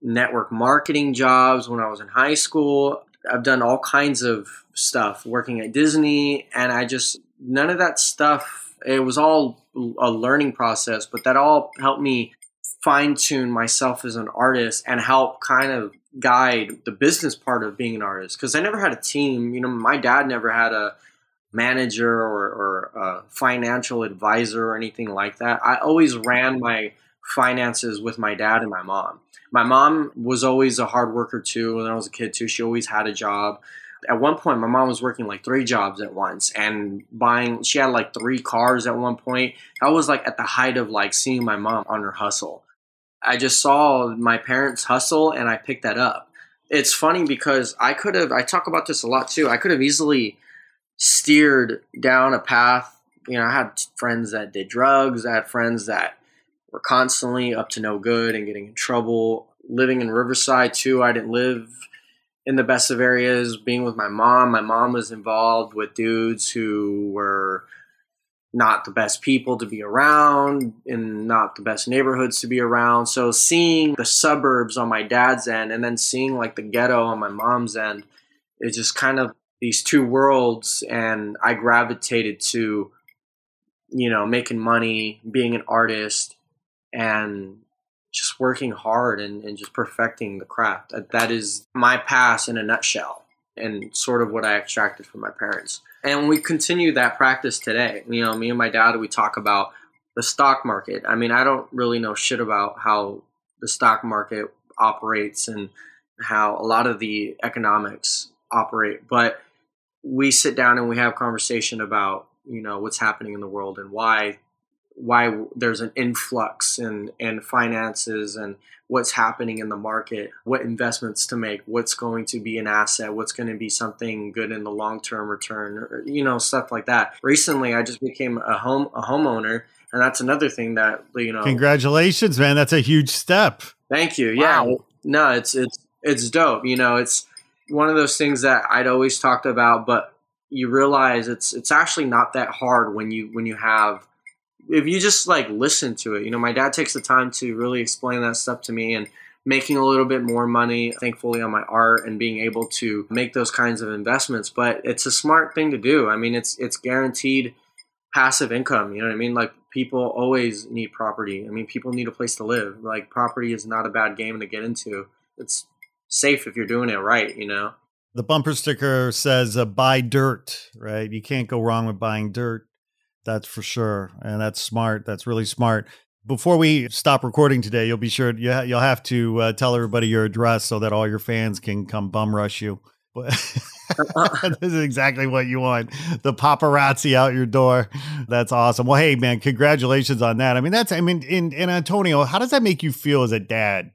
network marketing jobs when I was in high school. I've done all kinds of stuff working at Disney, and I just, none of that stuff, it was all a learning process, but that all helped me fine tune myself as an artist and help kind of guide the business part of being an artist. Because I never had a team. You know, my dad never had a manager or, or a financial advisor or anything like that. I always ran my finances with my dad and my mom. My mom was always a hard worker too. When I was a kid too, she always had a job. At one point, my mom was working like three jobs at once and buying. She had like three cars at one point. I was like at the height of like seeing my mom on her hustle. I just saw my parents hustle and I picked that up. It's funny because I could have. I talk about this a lot too. I could have easily steered down a path. You know, I had friends that did drugs. I had friends that were constantly up to no good and getting in trouble. Living in Riverside too, I didn't live in the best of areas. Being with my mom, my mom was involved with dudes who were not the best people to be around in not the best neighborhoods to be around. So seeing the suburbs on my dad's end and then seeing like the ghetto on my mom's end, it's just kind of these two worlds and I gravitated to you know making money, being an artist and just working hard and, and just perfecting the craft. That, that is my past in a nutshell and sort of what I extracted from my parents. And we continue that practice today. You know, me and my dad, we talk about the stock market. I mean, I don't really know shit about how the stock market operates and how a lot of the economics operate, but we sit down and we have conversation about, you know, what's happening in the world and why why there's an influx in, in finances and what's happening in the market, what investments to make, what's going to be an asset, what's going to be something good in the long term return, or, you know, stuff like that. Recently, I just became a home a homeowner, and that's another thing that you know. Congratulations, man! That's a huge step. Thank you. Wow. Yeah, no, it's it's it's dope. You know, it's one of those things that I'd always talked about, but you realize it's it's actually not that hard when you when you have if you just like listen to it, you know, my dad takes the time to really explain that stuff to me and making a little bit more money, thankfully, on my art and being able to make those kinds of investments. But it's a smart thing to do. I mean, it's it's guaranteed passive income. You know what I mean? Like people always need property. I mean, people need a place to live. Like property is not a bad game to get into. It's safe if you're doing it right. You know. The bumper sticker says uh, "buy dirt," right? You can't go wrong with buying dirt. That's for sure. And that's smart. That's really smart. Before we stop recording today, you'll be sure you'll have to uh, tell everybody your address so that all your fans can come bum rush you. this is exactly what you want. The paparazzi out your door. That's awesome. Well, hey man, congratulations on that. I mean, that's I mean, in in Antonio, how does that make you feel as a dad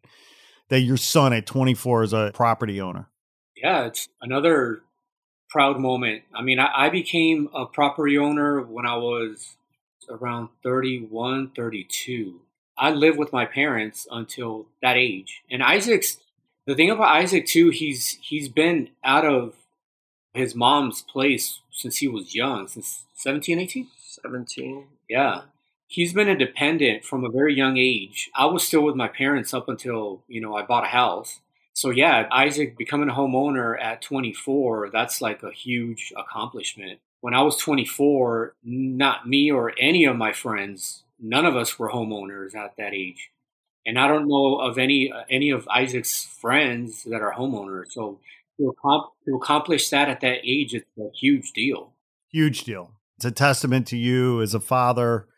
that your son at 24 is a property owner? Yeah, it's another proud moment. I mean, I, I, became a property owner when I was around 31, 32. I lived with my parents until that age. And Isaac's the thing about Isaac too, he's he's been out of his mom's place since he was young, since 17, 18? 17. Yeah. He's been independent from a very young age. I was still with my parents up until, you know, I bought a house. So yeah, Isaac becoming a homeowner at 24, that's like a huge accomplishment. When I was 24, not me or any of my friends, none of us were homeowners at that age. And I don't know of any uh, any of Isaac's friends that are homeowners. So to, to accomplish that at that age, it's a huge deal. Huge deal. It's a testament to you as a father.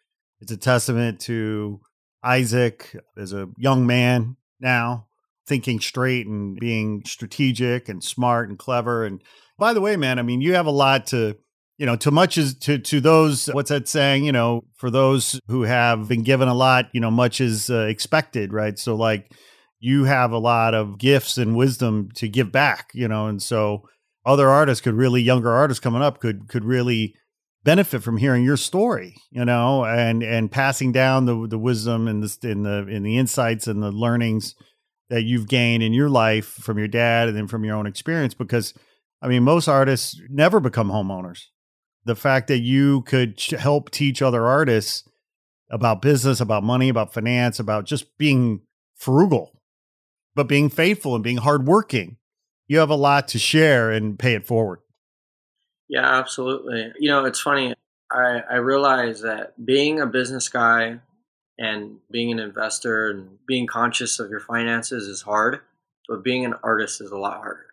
It's a testament to Isaac as a young man now thinking straight and being strategic and smart and clever. And by the way, man, I mean, you have a lot to, you know, to much is to, to those, what's that saying, you know, for those who have been given a lot, you know, much is uh, expected, right? So like you have a lot of gifts and wisdom to give back, you know, and so other artists could really, younger artists coming up could, could really, benefit from hearing your story, you know, and and passing down the the wisdom and the in the in the insights and the learnings that you've gained in your life from your dad and then from your own experience because I mean most artists never become homeowners. The fact that you could help teach other artists about business, about money, about finance, about just being frugal, but being faithful and being hardworking. You have a lot to share and pay it forward. Yeah, absolutely. You know, it's funny. I, I realize that being a business guy and being an investor and being conscious of your finances is hard, but being an artist is a lot harder.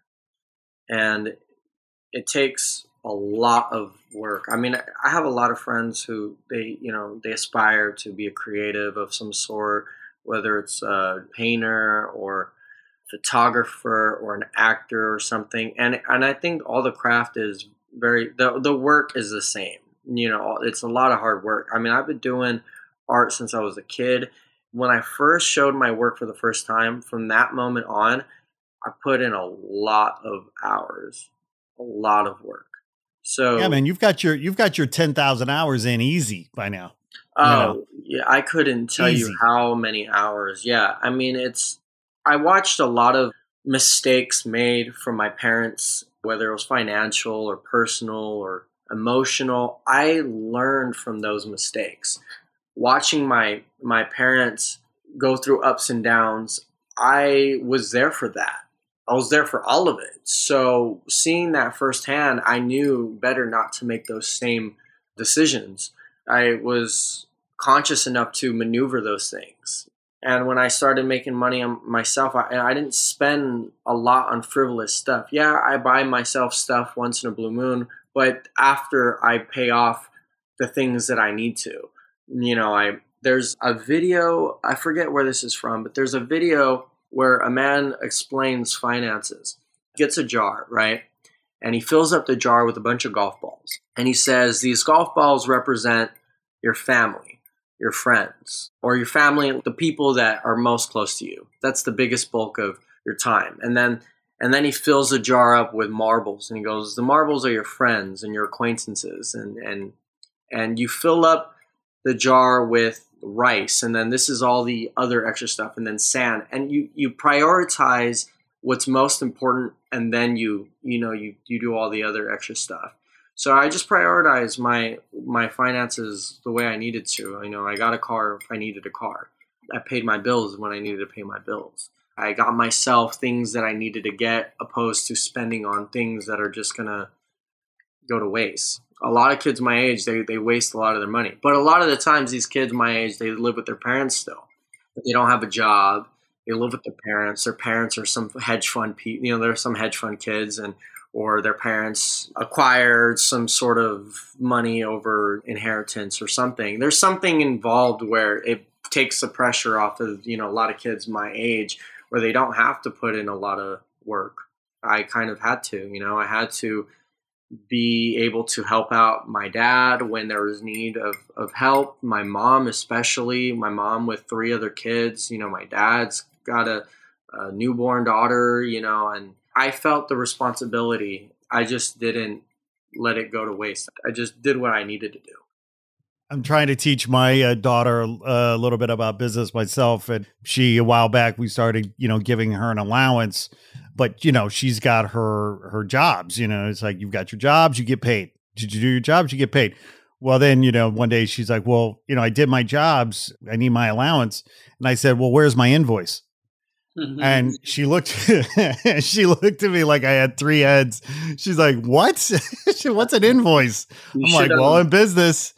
And it takes a lot of work. I mean, I have a lot of friends who they, you know, they aspire to be a creative of some sort, whether it's a painter or photographer or an actor or something. And and I think all the craft is very the the work is the same. You know, it's a lot of hard work. I mean, I've been doing art since I was a kid. When I first showed my work for the first time, from that moment on, I put in a lot of hours, a lot of work. So yeah, man, you've got your you've got your ten thousand hours in easy by now. Oh yeah, I couldn't tell easy. you how many hours. Yeah, I mean it's. I watched a lot of mistakes made from my parents, whether it was financial or personal or emotional. I learned from those mistakes watching my my parents go through ups and downs, I was there for that. I was there for all of it. So seeing that firsthand, I knew better not to make those same decisions. I was conscious enough to maneuver those things. And when I started making money on myself, I, I didn't spend a lot on frivolous stuff. Yeah, I buy myself stuff once in a blue moon, but after I pay off the things that I need to you know, I there's a video, I forget where this is from, but there's a video where a man explains finances. Gets a jar, right? And he fills up the jar with a bunch of golf balls. And he says these golf balls represent your family, your friends, or your family, the people that are most close to you. That's the biggest bulk of your time. And then and then he fills the jar up with marbles and he goes, The marbles are your friends and your acquaintances and and and you fill up the jar with rice and then this is all the other extra stuff and then sand. And you you prioritize what's most important and then you you know you you do all the other extra stuff. So i just prioritize my my finances the way i needed to. You know i got a car if i needed a car. I paid my bills when i needed to pay my bills. I got myself things that i needed to get opposed to spending on things that are just gonna go to waste. A lot of kids my age they, they waste a lot of their money. But a lot of the times these kids my age they live with their parents still. They don't have a job. They live with their parents. Their parents are some hedge fund people you know there's some hedge fund kids and or their parents acquired some sort of money over inheritance or something. There's something involved where it takes the pressure off of you know a lot of kids my age where they don't have to put in a lot of work. I kind of had to you know i had to be able to help out my dad when there was need of, of help, my mom especially, my mom with three other kids, you know, my dad's got a, a newborn daughter, you know, and I felt the responsibility. I just didn't let it go to waste. I just did what I needed to do. I'm trying to teach my uh, daughter uh, a little bit about business myself, and she a while back we started, you know, giving her an allowance, but you know she's got her her jobs. You know, it's like you've got your jobs, you get paid. Did you do your jobs? You get paid. Well, then you know, one day she's like, "Well, you know, I did my jobs. I need my allowance," and I said, "Well, where's my invoice?" and mm-hmm. she looked she looked at me like I had three heads. She's like, "What? What's an invoice?" You I'm like, "Well, in business,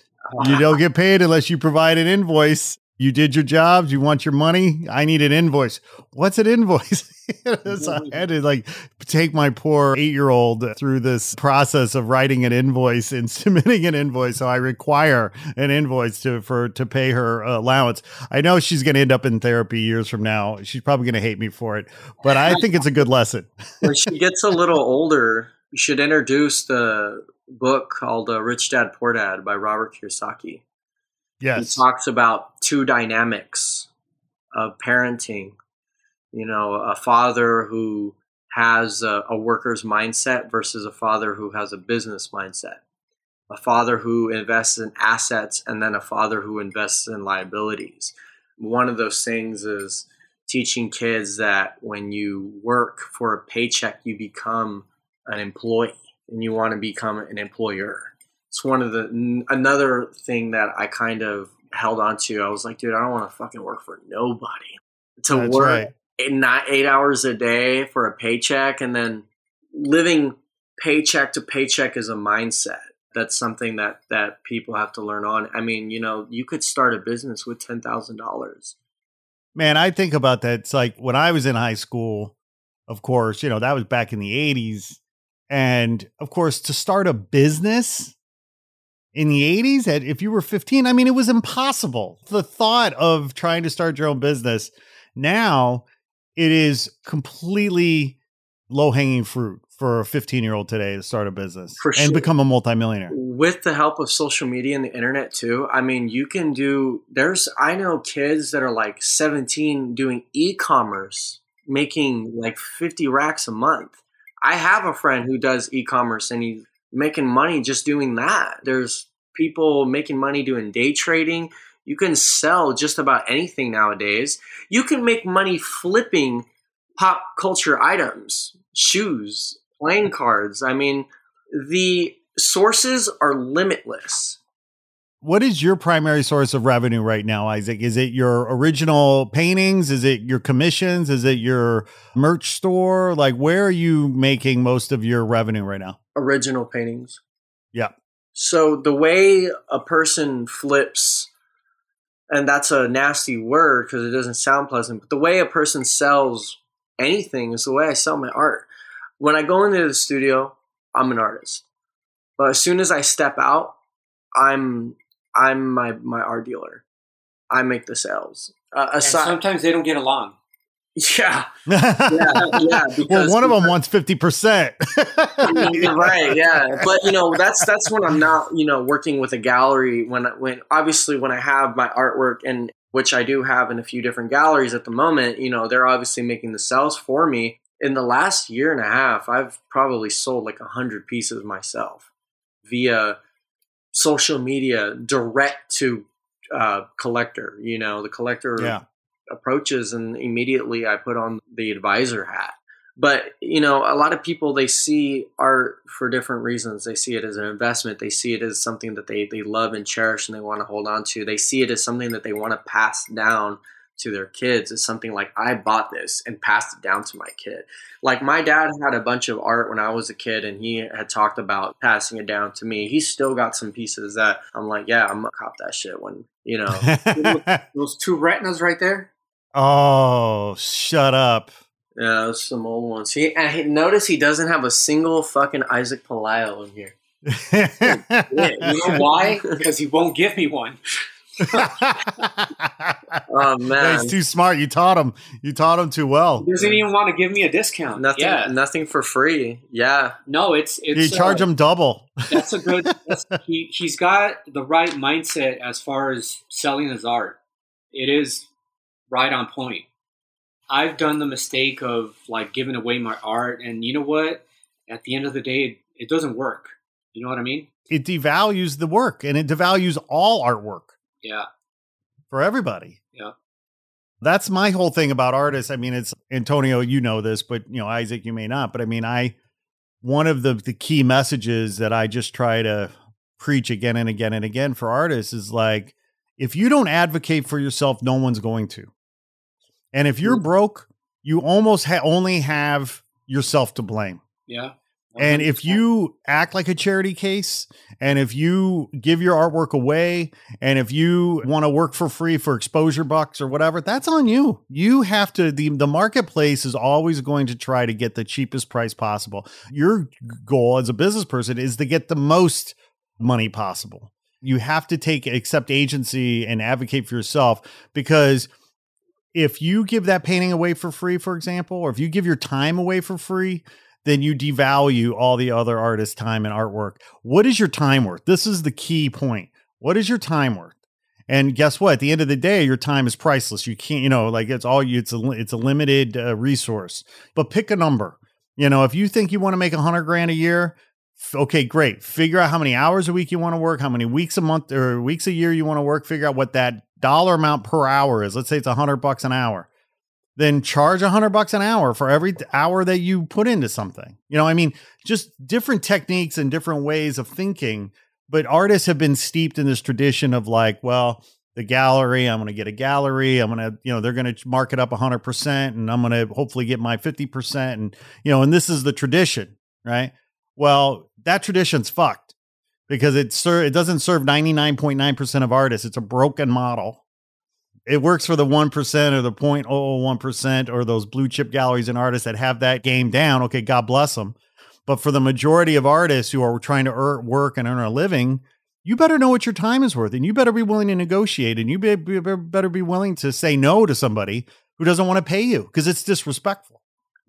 you don't get paid unless you provide an invoice. You did your jobs. You want your money. I need an invoice. What's an invoice? so I had to like take my poor eight year old through this process of writing an invoice and submitting an invoice. So I require an invoice to for to pay her allowance. I know she's going to end up in therapy years from now. She's probably going to hate me for it, but I think it's a good lesson. when she gets a little older, you should introduce the book called uh, Rich Dad Poor Dad by Robert Kiyosaki. Yes. He talks about two dynamics of parenting. You know, a father who has a, a worker's mindset versus a father who has a business mindset. a father who invests in assets, and then a father who invests in liabilities. One of those things is teaching kids that when you work for a paycheck, you become an employee and you want to become an employer. It's one of the another thing that I kind of held on to. I was like, dude, I don't want to fucking work for nobody. To That's work right. eight, not eight hours a day for a paycheck and then living paycheck to paycheck is a mindset. That's something that that people have to learn on. I mean, you know, you could start a business with ten thousand dollars. Man, I think about that. It's like when I was in high school, of course, you know, that was back in the 80s. And of course, to start a business in the 80s, at, if you were 15, I mean, it was impossible. The thought of trying to start your own business now, it is completely low hanging fruit for a 15 year old today to start a business and become a multimillionaire. with the help of social media and the internet too i mean you can do there's i know kids that are like 17 doing e-commerce making like 50 racks a month i have a friend who does e-commerce and he's making money just doing that there's people making money doing day trading you can sell just about anything nowadays you can make money flipping pop culture items shoes playing cards i mean the sources are limitless. What is your primary source of revenue right now, Isaac? Is it your original paintings? Is it your commissions? Is it your merch store? Like, where are you making most of your revenue right now? Original paintings. Yeah. So the way a person flips, and that's a nasty word because it doesn't sound pleasant, but the way a person sells anything is the way I sell my art. When I go into the studio, I'm an artist. But as soon as I step out, I'm I'm my my art dealer. I make the sales. Uh, And aside, sometimes they don't get along. yeah, yeah, yeah. well, one of them wants 50%. right yeah but you know that's that's when i'm not you know working with a gallery when when obviously when i have my artwork and which i do have in a few different galleries at the moment you know they're obviously making the sales for me in the last year and a half i've probably sold like a hundred pieces myself via social media direct to uh, collector you know the collector yeah. Approaches and immediately I put on the advisor hat. But you know, a lot of people they see art for different reasons. They see it as an investment. They see it as something that they they love and cherish and they want to hold on to. They see it as something that they want to pass down to their kids. It's something like I bought this and passed it down to my kid. Like my dad had a bunch of art when I was a kid and he had talked about passing it down to me. He still got some pieces that I'm like, yeah, I'm gonna cop that shit when you know Those two Retnas right there. Oh, shut up. Yeah, those some old ones. He, and he notice he doesn't have a single fucking Isaac Pelayo in here. Yeah, You know why? Because he won't give me one. Oh man, He's too smart. You taught him. You taught him too well. He doesn't even want to give me a discount. nothing, Yeah. nothing for free. Yeah, No, it's You charge uh, him double. That's a good. That's, he he's got the right mindset as far as selling his art. It is right on point. I've done the mistake of like giving away my art, and you know what? At the end of the day, it, it doesn't work. You know what I mean? It devalues the work and it devalues all artwork Yeah. for everybody. Yeah. That's my whole thing about artists. I mean, it's Antonio, you know this, but you know, Isaac, you may not. But I mean, I one of the the key messages that I just try to preach again and again and again for artists is like if you don't advocate for yourself, no one's going to. And if you're broke, you almost ha- only have yourself to blame. Yeah. And if you act like a charity case, and if you give your artwork away, and if you want to work for free for exposure bucks or whatever, that's on you. You have to, the, the marketplace is always going to try to get the cheapest price possible. Your goal as a business person is to get the most money possible. You have to take, accept agency and advocate for yourself because if you give that painting away for free, for example, or if you give your time away for free, then you devalue all the other artists' time and artwork. What is your time worth? This is the key point. What is your time worth? And guess what? At the end of the day, your time is priceless. You can't, you know, like it's all you. It's a it's a limited uh, resource. But pick a number. You know, if you think you want to make a hundred grand a year, okay, great. Figure out how many hours a week you want to work, how many weeks a month or weeks a year you want to work. Figure out what that dollar amount per hour is. Let's say it's a hundred bucks an hour. Then charge a hundred bucks an hour for every hour that you put into something. You know, I mean, just different techniques and different ways of thinking. But artists have been steeped in this tradition of like, well, the gallery, I'm going to get a gallery. I'm going to, you know, they're going to mark it up 100% and I'm going to hopefully get my 50%. And, you know, and this is the tradition, right? Well, that tradition's fucked because it ser- it doesn't serve 99.9% of artists. It's a broken model. It works for the 1% or the 0.001% or those blue chip galleries and artists that have that game down. Okay, God bless them. But for the majority of artists who are trying to earn, work and earn a living, you better know what your time is worth and you better be willing to negotiate and you be, be, better be willing to say no to somebody who doesn't want to pay you because it's disrespectful.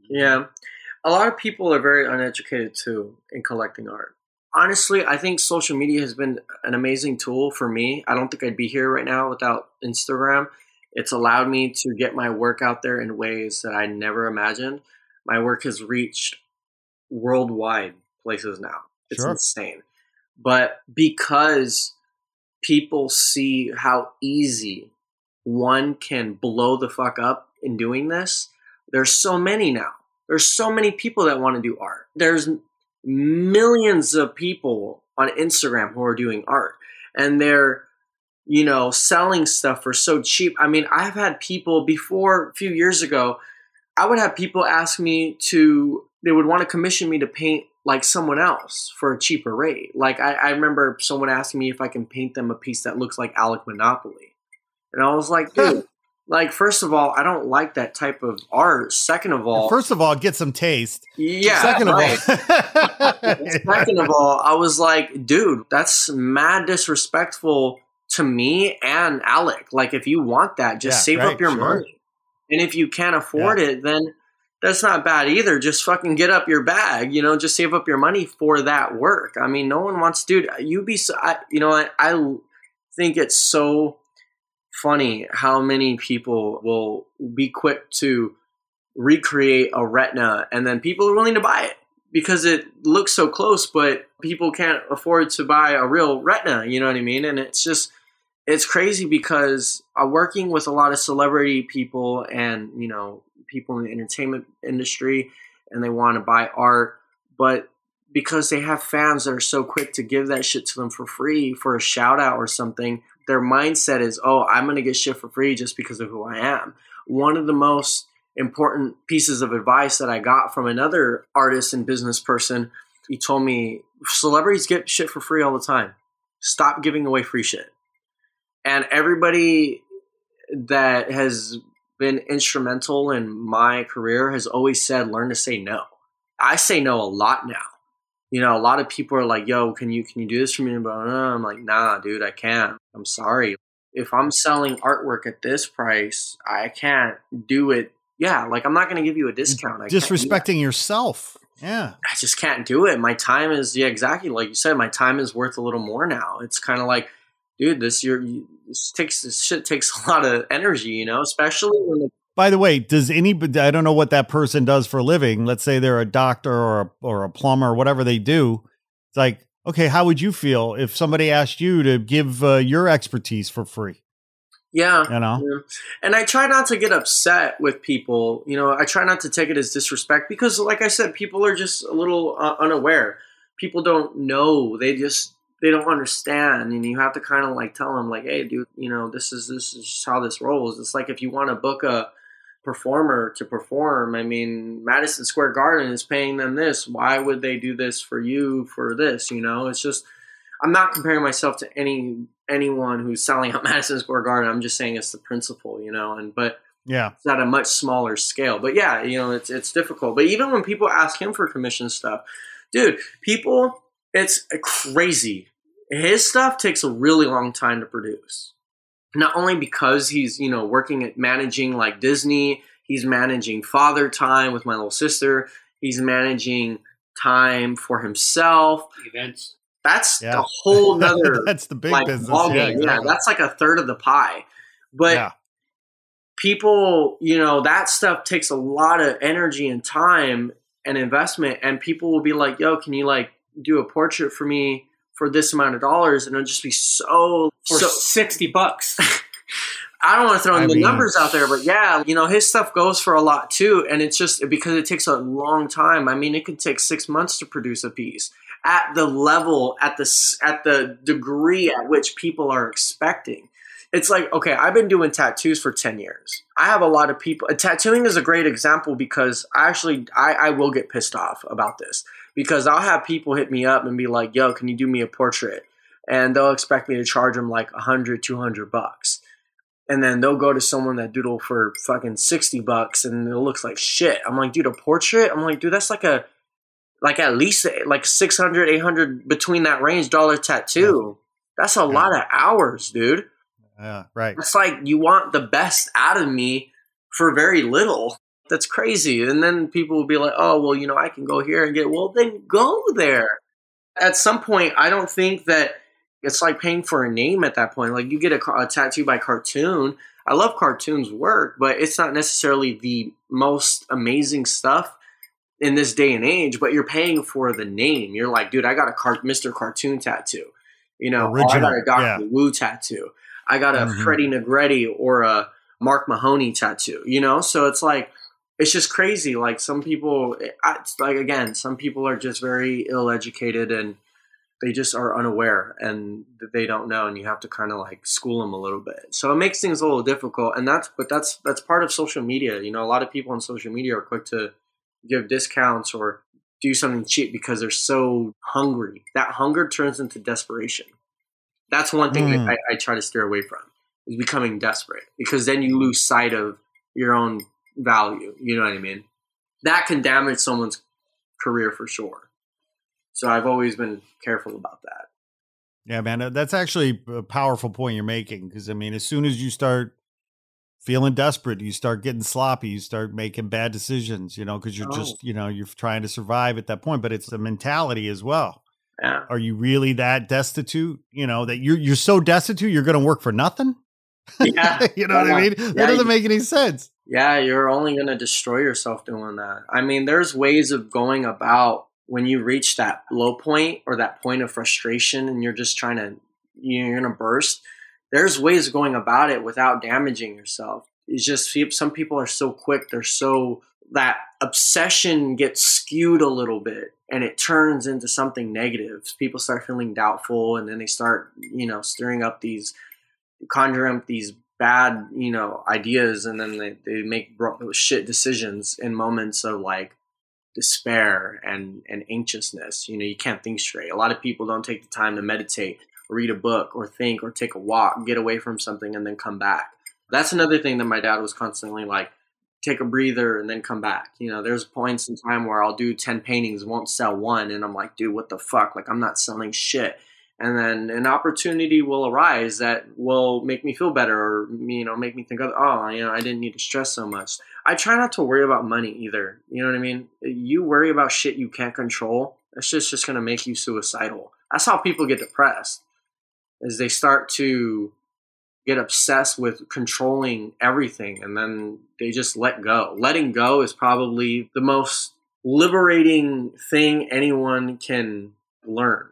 Yeah. A lot of people are very uneducated too in collecting art. Honestly, I think social media has been an amazing tool for me. I don't think I'd be here right now without Instagram. It's allowed me to get my work out there in ways that I never imagined. My work has reached worldwide places now. It's sure. insane. But because people see how easy one can blow the fuck up in doing this, there's so many now. There's so many people that want to do art. There's millions of people on Instagram who are doing art and they're you know selling stuff for so cheap. I mean, I've had people before a few years ago, I would have people ask me to they would want to commission me to paint like someone else for a cheaper rate. Like I, I, remember someone asking me if I can paint them a piece that looks like Alec Monopoly. And I was like, dude, like first of all, I don't like that type of art. Second of all First of all, get some taste. Yeah. Second right. of all Second of all, I was like, dude, that's mad disrespectful to me and Alec. Like if you want that, just yeah, save right, up your sure. money. And if you can't afford yeah. it, then that's not bad either. Just fucking get up your bag, you know, just save up your money for that work. I mean, no one wants, dude, you be, so, I, you know, I, I think it's so funny how many people will be quick to recreate a Retna and then people are willing to buy it because it looks so close, but people can't afford to buy a real Retna, you know what I mean? And it's just, it's crazy because I'm working with a lot of celebrity people and, you know, people in the entertainment industry and they want to buy art, but because they have fans that are so quick to give that shit to them for free for a shout out or something, their mindset is, oh, I'm going to get shit for free just because of who I am. One of the most important pieces of advice that I got from another artist and business person, he told me celebrities get shit for free all the time. Stop giving away free shit. And everybody that has been instrumental in my career has always said learn to say no. I say no a lot now. You know, a lot of people are like, "Yo, can you can you do this for me?" But I'm like, "Nah, dude, I can't. I'm sorry. If I'm selling artwork at this price, I can't do it. Yeah, like I'm not going to give you a discount. I Disrespecting yourself. Yeah. I just can't do it. My time is yeah, exactly like you said. My time is worth a little more now. It's kind of like dude, this your this takes this shit takes a lot of energy, you know, especially when. The- By the way, does any I don't know what that person does for a living. Let's say they're a doctor or a, or a plumber or whatever they do. It's like, okay, how would you feel if somebody asked you to give uh, your expertise for free? Yeah, you know. Yeah. And I try not to get upset with people. You know, I try not to take it as disrespect because, like I said, people are just a little uh, unaware. People don't know. They just they don't understand and you have to kind of like tell them like hey dude you know this is this is how this rolls it's like if you want to book a performer to perform. I mean madison square garden is paying them this. Why would they do this for you for this you know? It's just i'm not comparing myself to any anyone who's selling out madison square garden. I'm just saying it's the principle you know and but yeah. it's at a much smaller scale. But yeah you know it's it's difficult. But even when people ask him for commission stuff dude people it's crazy. His stuff takes a really long time to produce. Not only because he's, you know, working at managing like Disney, he's managing father time with my little sister, he's managing time for himself. Events. That's yeah. a whole nother that's the big like, business. Yeah, exactly. yeah, that's like a third of the pie. But yeah. people, you know, that stuff takes a lot of energy and time and investment and people will be like, yo, can you like do a portrait for me for this amount of dollars and it'll just be so For so 60 bucks. I don't want to throw I the mean- numbers out there, but yeah, you know, his stuff goes for a lot too. And it's just because it takes a long time. I mean, it could take six months to produce a piece at the level, at the, at the degree at which people are expecting. It's like, okay, I've been doing tattoos for 10 years. I have a lot of people. Tattooing is a great example because I actually, I, I will get pissed off about this because I'll have people hit me up and be like, yo, can you do me a portrait? And they'll expect me to charge them like 100, 200 bucks. And then they'll go to someone that doodle for fucking 60 bucks and it looks like shit. I'm like dude a portrait? I'm like dude that's like a like at least like 600 800 between that range dollar tattoo. That's a lot of hours dude. Yeah, right. it's like you want the best out of me for very little that's crazy. And then people will be like oh well you know i can go here and get well then go there. At some point i don't think that it's like paying for a name at that point. Like you get a, a tattoo by cartoon. I love cartoons work but it's not necessarily the most amazing stuff in this day and age but you're paying for the name. You're like dude i got a car- mr cartoon tattoo. You know oh, i got a dr yeah. Woo tattoo. I got a Mhm. Freddy Negrete or a mark mahoney tattoo. You know so it's like it's just crazy like some people it's like again some people are just very ill educated and they just are unaware and they don't know and you have to kind of like school them a little bit. So it makes things a little difficult and that's but that's that's part of social media you know a lot of people on social media are quick to give discounts or do something cheap because they're so hungry. That hunger turns into desperation. That's one thing Mm. that I, I try to steer away from is becoming desperate because then you lose sight of your own value you know what i mean that can damage someone's career for sure so i've always been careful about that Yeah, man, that's actually a powerful point you're making because I mean, as soon as you start feeling desperate, you start getting sloppy, you start making bad decisions, you know, because you're Oh. just, you know, you're trying to survive at that point. But it's a mentality as well. yeah Are you really that destitute? You know, that you're you're so destitute, you're going to work for nothing. yeah you know what I mean? Yeah, That doesn't make any sense. Yeah, you're only going to destroy yourself doing that. I mean, there's ways of going about when you reach that low point or that point of frustration and you're just trying to, you're going to burst. There's ways of going about it without damaging yourself. It's just some people are so quick, they're so, that obsession gets skewed a little bit and it turns into something negative. People start feeling doubtful and then they start, you know, stirring up these, conjuring up these bad, you know, ideas, and then they, they make shit decisions in moments of like despair and and anxiousness. You know, you can't think straight. A lot of people don't take the time to meditate, or read a book, or think, or take a walk, get away from something, and then come back. That's another thing that my dad was constantly like. Take a breather and then come back. You know, there's points in time where I'll do 10 paintings, won't sell one. And I'm like, dude, what the fuck? Like, I'm not selling shit and then an opportunity will arise that will make me feel better or you know make me think of oh you know i didn't need to stress so much. I try not to worry about money either. You know what i mean? You worry about shit you can't control. It's just just going to make you suicidal. That's how people get depressed is they start to get obsessed with controlling everything and then they just let go. Letting go is probably the most liberating thing anyone can learn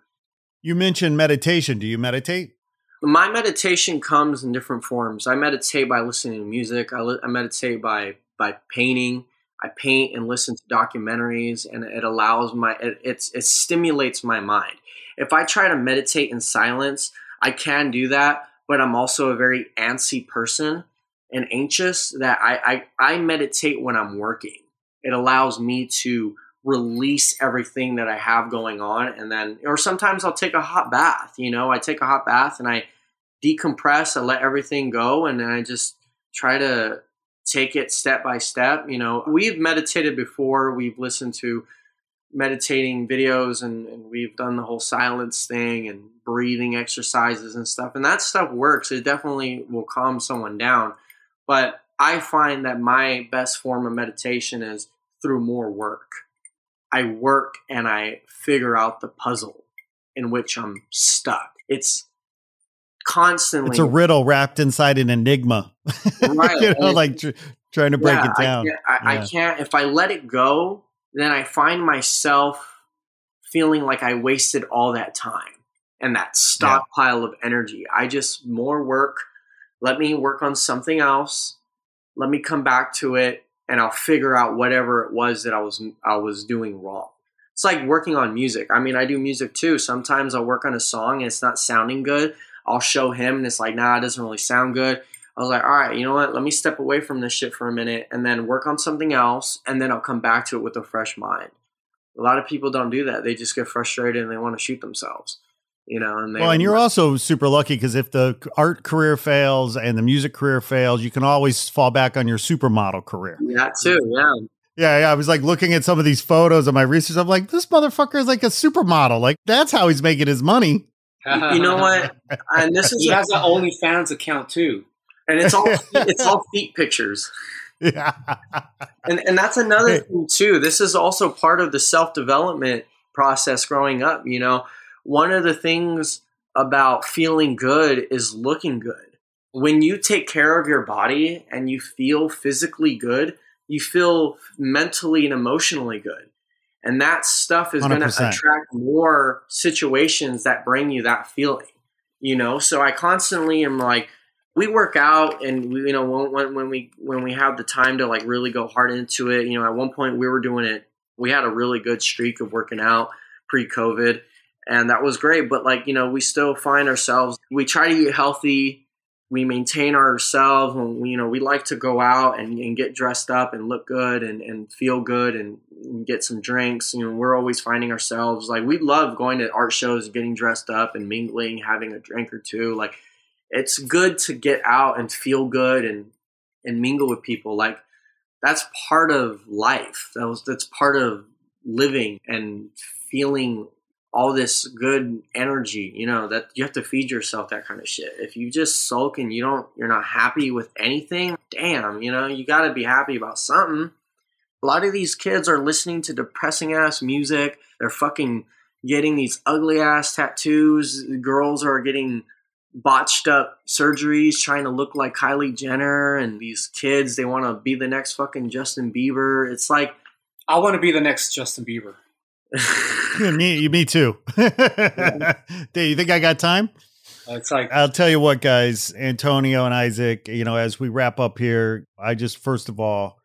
You mentioned meditation. Do you meditate? my meditation comes in different forms. I meditate by listening to music. I, li- I meditate by by painting. I paint and listen to documentaries, and it allows my it, it's it stimulates my mind. If I try to meditate in silence, I can do that, but I'm also a very antsy person and anxious that I I, I meditate when I'm working. It allows me to release everything that I have going on and then or sometimes I'll take a hot bath, you know, I take a hot bath and I decompress, I let everything go and then I just try to take it step by step, you know. We've meditated before, we've listened to meditating videos and, and we've done the whole silence thing and breathing exercises and stuff and that stuff works. It definitely will calm someone down. But I find that my best form of meditation is through more work. I work and I figure out the puzzle in which I'm stuck. It's constantly It's a riddle wrapped inside an enigma. Right. you know, like tr- trying to break Yeah, it down. I I, I can't. If I let it go, then I find myself feeling like I wasted all that time and that stockpile of energy. I just more work. Let me work on something else. Let me come back to it and I'll figure out whatever it was that I was I was doing wrong. It's like working on music. I mean, I do music too. Sometimes I'll work on a song and it's not sounding good. I'll show him and it's like, nah, it doesn't really sound good. I was like, all right, you know what? Let me step away from this shit for a minute and then work on something else and then I'll come back to it with a fresh mind. A lot of people don't do that. They just get frustrated and they want to shoot themselves. You know, and they well, and you're also super lucky because if the art career fails and the music career fails, you can always fall back on your supermodel career. That too, yeah. Yeah, yeah. I was like looking at some of these photos of my research. I'm like, this motherfucker is like a supermodel. Like that's how he's making his money. you know what? And this is he has an OnlyFans account too, and it's all it's all feet pictures. Yeah, and and that's another thing too. This is also part of the self development process growing up. You know, one of the things about feeling good is looking good. When you take care of your body and you feel physically good, you feel mentally and emotionally good. And that stuff is going to attract more situations that bring you that feeling, you know? So I constantly am like, we work out and we, you know, when, when we, when we have the time to like really go hard into it, you know, at one point we were doing it, we had a really good streak of working out pre COVID and that was great. But like you know, we still find ourselves. We try to eat healthy. We maintain ourselves. And, you know, we like to go out and, and get dressed up and look good and, and feel good and, get some drinks. You know, we're always finding ourselves like we love going to art shows, getting dressed up and mingling, having a drink or two. Like it's good to get out and feel good and and mingle with people. Like that's part of life. That was that's part of living and feeling all this good energy you know that you have to feed yourself that kind of shit. If you just sulk and you don't you're not happy with anything damn you know you got to be happy about something. A lot of these kids are listening to depressing ass music. They're fucking getting these ugly ass tattoos. Girls are getting botched up surgeries trying to look like Kylie Jenner and these kids they want to be the next fucking Justin Bieber. It's like I want to be the next Justin Bieber me, you me too. yeah. you think I got time? Uh, it's like I'll tell you what, guys. Antonio and Isaac. You know, as we wrap up here, I just first of all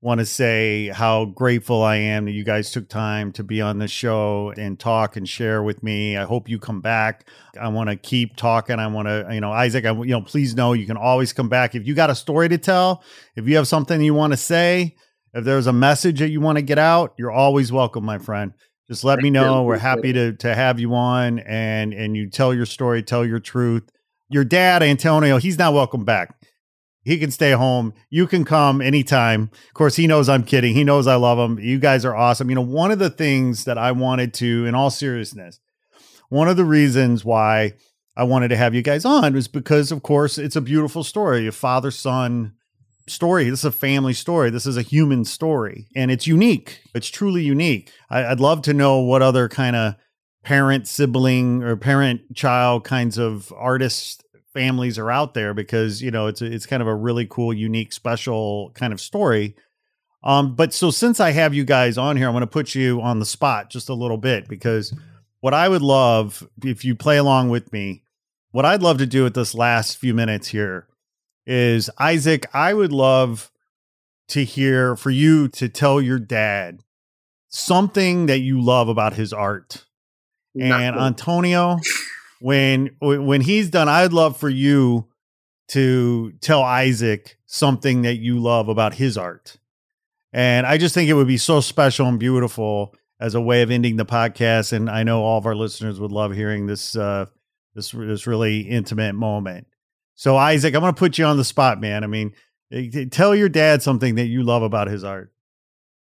want to say how grateful I am that you guys took time to be on the show and talk and share with me. I hope you come back. I want to keep talking. I want to, you know, Isaac. I, you know, please know you can always come back if you got a story to tell. If you have something you want to say if there's a message that you want to get out, you're always welcome, my friend. Just let Thank me know. You. We're happy to to have you on and and you tell your story, tell your truth. Your dad, Antonio, he's not welcome back. He can stay home. You can come anytime. Of course, he knows I'm kidding. He knows I love him. You guys are awesome. You know, one of the things that I wanted to, in all seriousness, one of the reasons why I wanted to have you guys on was because, of course, it's a beautiful story. A father son story. This is a family story. This is a human story, and it's unique. It's truly unique. I, would love to know what other kind of parent sibling or parent child kinds of artists families are out there because you know it's a, it's kind of a really cool, unique, special kind of story. Um, but so since I have you guys on here, I'm going to put you on the spot just a little bit because what I would love if you play along with me, what I'd love to do at this last few minutes here is Isaac, I would love to hear for you to tell your dad something that you love about his art. Nothing. And Antonio, when when he's done, I'd love for you to tell Isaac something that you love about his art. And I just think it would be so special and beautiful as a way of ending the podcast. And I know all of our listeners would love hearing this uh, this this really intimate moment. So Isaac, I'm going to put you on the spot, man. I mean, eh, tell your dad something that you love about his art.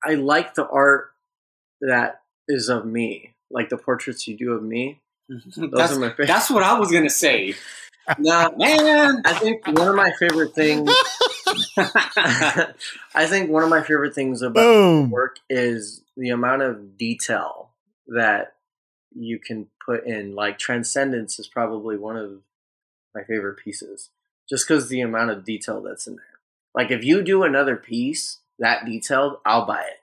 I like the art that is of me, like the portraits you do of me. Those that's, are my favorite. That's what I was going to say. Nah, man. I think one of my favorite things. I think one of my favorite things about Boom. work is the amount of detail that you can put in. Like transcendence is probably one of my favorite pieces just because the amount of detail that's in there. Like if you do another piece that detailed, I'll buy it.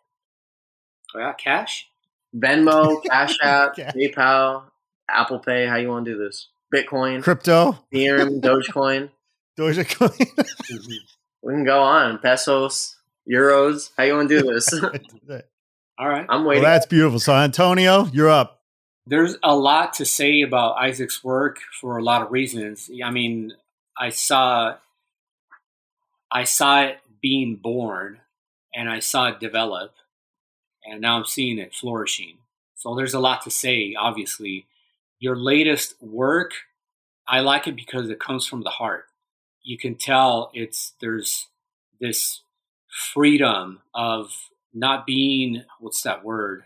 Oh, I got cash. Venmo, Cash App. PayPal, Apple Pay. How you want to do this? Bitcoin, Crypto, Ethereum, Dogecoin. Dogecoin. We can go on. Pesos, euros. How you want to do this? All right. I'm well, waiting. that's beautiful. So, Antonio, you're up. There's a lot to say about Isaac's work for a lot of reasons. I mean, I saw I saw it being born and I saw it develop and now I'm seeing it flourishing. So there's a lot to say, obviously. Your latest work, I like it because it comes from the heart. You can tell it's there's this freedom of not being what's that word?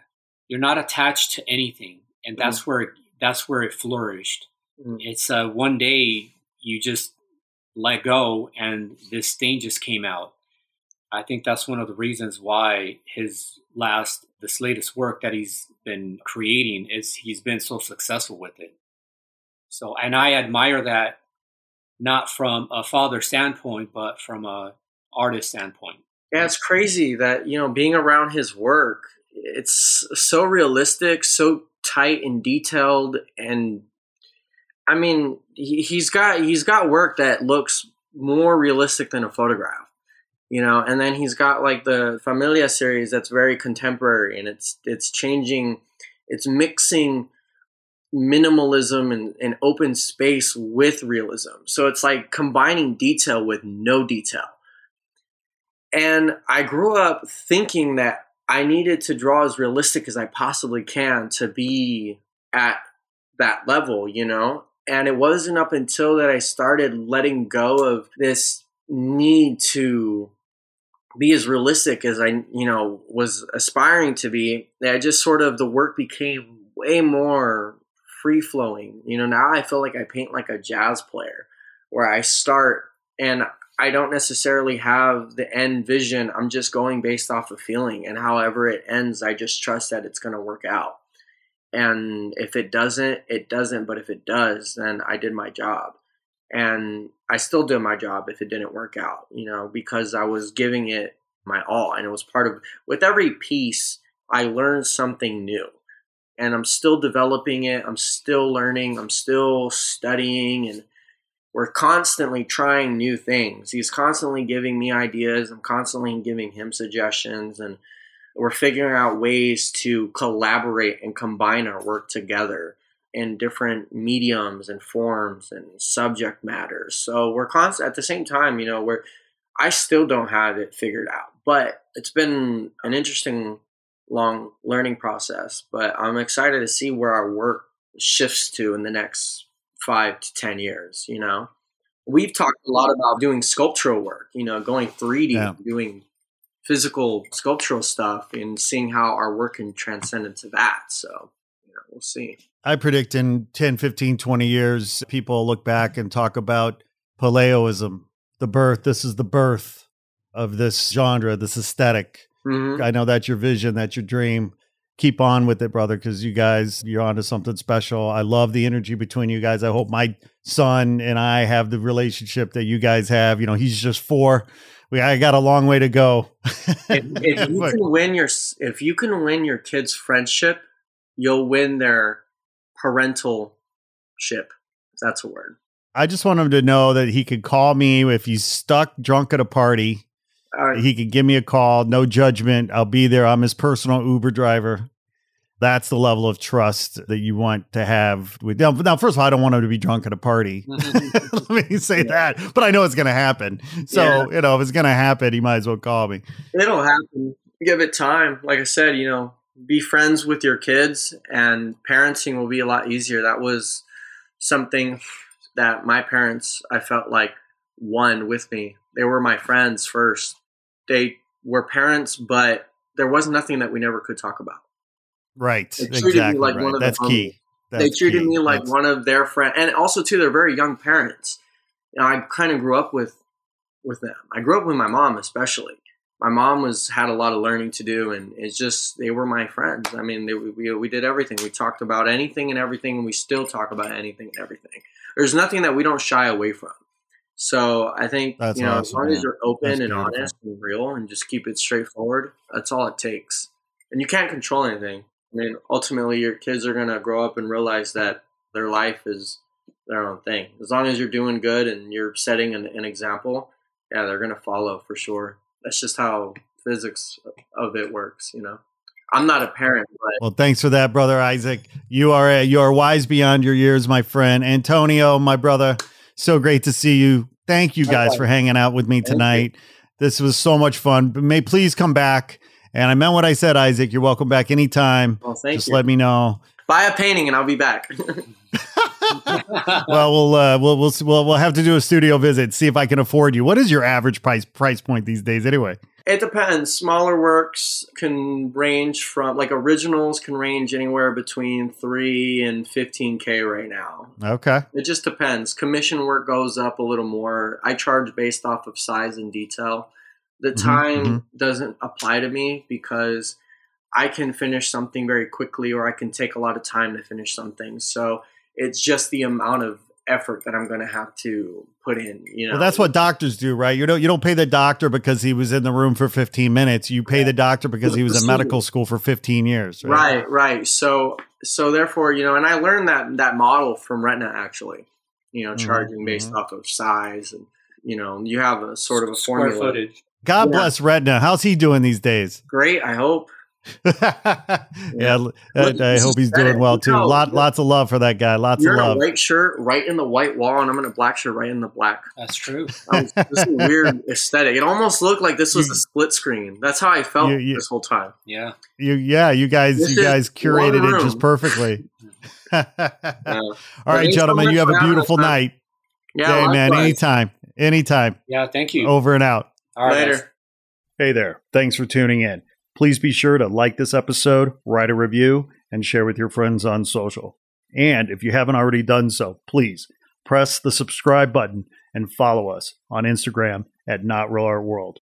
You're not attached to anything. And that's where it, that's where it flourished. Mm. It's uh, one day you just let go and this thing just came out. I think that's one of the reasons why his last, this latest work that he's been creating is he's been so successful with it. So, and I admire that not from a father standpoint, but from a artist standpoint. Yeah, it's crazy that you know being around his work. It's so realistic, so tight and detailed, and I mean, he, he's got he's got work that looks more realistic than a photograph, you know. And then he's got like the Familia series that's very contemporary, and it's it's changing, it's mixing minimalism and, and open space with realism. So it's like combining detail with no detail. And I grew up thinking that I needed to draw as realistic as I possibly can to be at that level, you know? And it wasn't up until that I started letting go of this need to be as realistic as I, you know, was aspiring to be. That I just sort of the work became way more free flowing. You know, now I feel like I paint like a jazz player where I start and I don't necessarily have the end vision. I'm just going based off of feeling, and however it ends, I just trust that it's going to work out. And if it doesn't, it doesn't. But if it does, then I did my job, and I still did my job if it didn't work out. You know, because I was giving it my all, and it was part of. With every piece, I learned something new, and I'm still developing it. I'm still learning. I'm still studying, and we're constantly trying new things. He's constantly giving me ideas. I'm constantly giving him suggestions, and we're figuring out ways to collaborate and combine our work together in different mediums and forms and subject matters. So we're constant at the same time, you know, where I still don't have it figured out, but it's been an interesting long learning process. But I'm excited to see where our work shifts to in the next five to 10 years, you know? We've talked a lot about doing sculptural work, you know, going 3D, Yeah. doing physical sculptural stuff and seeing how our work can transcend into that. So, you know, we'll see. I predict in 10, 15, 20 years, people look back and talk about Pelayoism, the birth. This is the birth of this genre, this aesthetic. Mhm. I know that's your vision, that's your dream. Keep on with it, brother, because you guys, you're onto something special. I love the energy between you guys. I hope my son and I have the relationship that you guys have. You know, he's just four. We I got a long way to go. If, if you But- can win your if you can win your kids' friendship, you'll win their parental ship. That's a word. I just want him to know that he could call me if he's stuck drunk at a party. All right. He could give me a call, no judgment. I'll be there. I'm his personal Uber driver. That's the level of trust that you want to have with them. Now, first of all, I don't want him to be drunk at a party. Let me say that, but I know it's going to happen. So Yeah. you know, if it's going to happen, he might as well call me. It'll happen. Give it time. Like I said, you know, be friends with your kids, and parenting will be a lot easier. That was something that my parents, I felt like, won with me. They were my friends first. They were parents, but there was nothing that we never could talk about. Right. They treated me exactly. like right. one of the That's homies. key. they treated key. me like That's- one of their friends, and also too, they're very young parents. You know, I kind of grew up with with them. I grew up with my mom, especially. My mom was had a lot of learning to do, and it's just they were my friends. I mean, they, we we did everything. We talked about anything and everything, and we still talk about anything and everything. There's nothing that we don't shy away from. So I think That's you know, as awesome, long man. as you're open That's and beautiful. honest and real, and just keep it straightforward, that's all it takes. And you can't control anything. I mean, ultimately, your kids are gonna grow up and realize that their life is their own thing. As long as you're doing good and you're setting an, an example, yeah, they're gonna follow for sure. That's just how physics of it works, you know. I'm not a parent, but Well, thanks for that, brother Isaac. You are a, you are wise beyond your years, my friend. Antonio, my brother, so great to see you. Thank you guys for hanging out with me tonight. This was so much fun. But may please come back. And I meant what I said, Isaac. You're welcome back anytime. well, thank Just you. let me know. Buy a painting and I'll be back. well, we'll uh, we'll we'll we'll we'll have to do a studio visit, see if I can afford you. What is your average price price point these days, anyway? It depends. Smaller works can range from like originals can range anywhere between three and fifteen k right now. Okay, It just depends. Commission work goes up a little more. I charge based off of size and detail. The Mhm, time mhm. doesn't apply to me because I can finish something very quickly or I can take a lot of time to finish something. So it's just the amount of effort that I'm going to have to put in, you know. well, that's what doctors do, right? You don't you don't pay the doctor because he was in the room for 15 minutes. You pay the doctor because he was in medical school for 15 years, right? Right, right. So so therefore, you know, and I learned that that model from Retna actually. You know, Mhm, charging based off of size and you know, you have a sort of a Square formula. footage. God Yeah. bless Retna. How's he doing these days? Great, I hope. yeah, Look, I, I hope he's doing well too. how- Lot, lots of love for that guy. Lots of love. You're of in a love. white shirt right in the white wall, and I'm in a black shirt right in the black. That's true. Um, this is a weird aesthetic. It almost looked like this was a split screen. That's how I felt You- you- this whole time. Yeah. You, yeah, you guys, This you guys curated it just perfectly. All Yeah, right, Thanks so gentlemen, much you have a beautiful night. yeah hey, man, anytime, anytime. Yeah. Thank you. Over and out. All right. Later. guys. Hey there. Thanks for tuning in. Please be sure to like this episode, write a review, and share with your friends on social. And if you haven't already done so, please press the subscribe button and follow us on Instagram at Not Real Art World.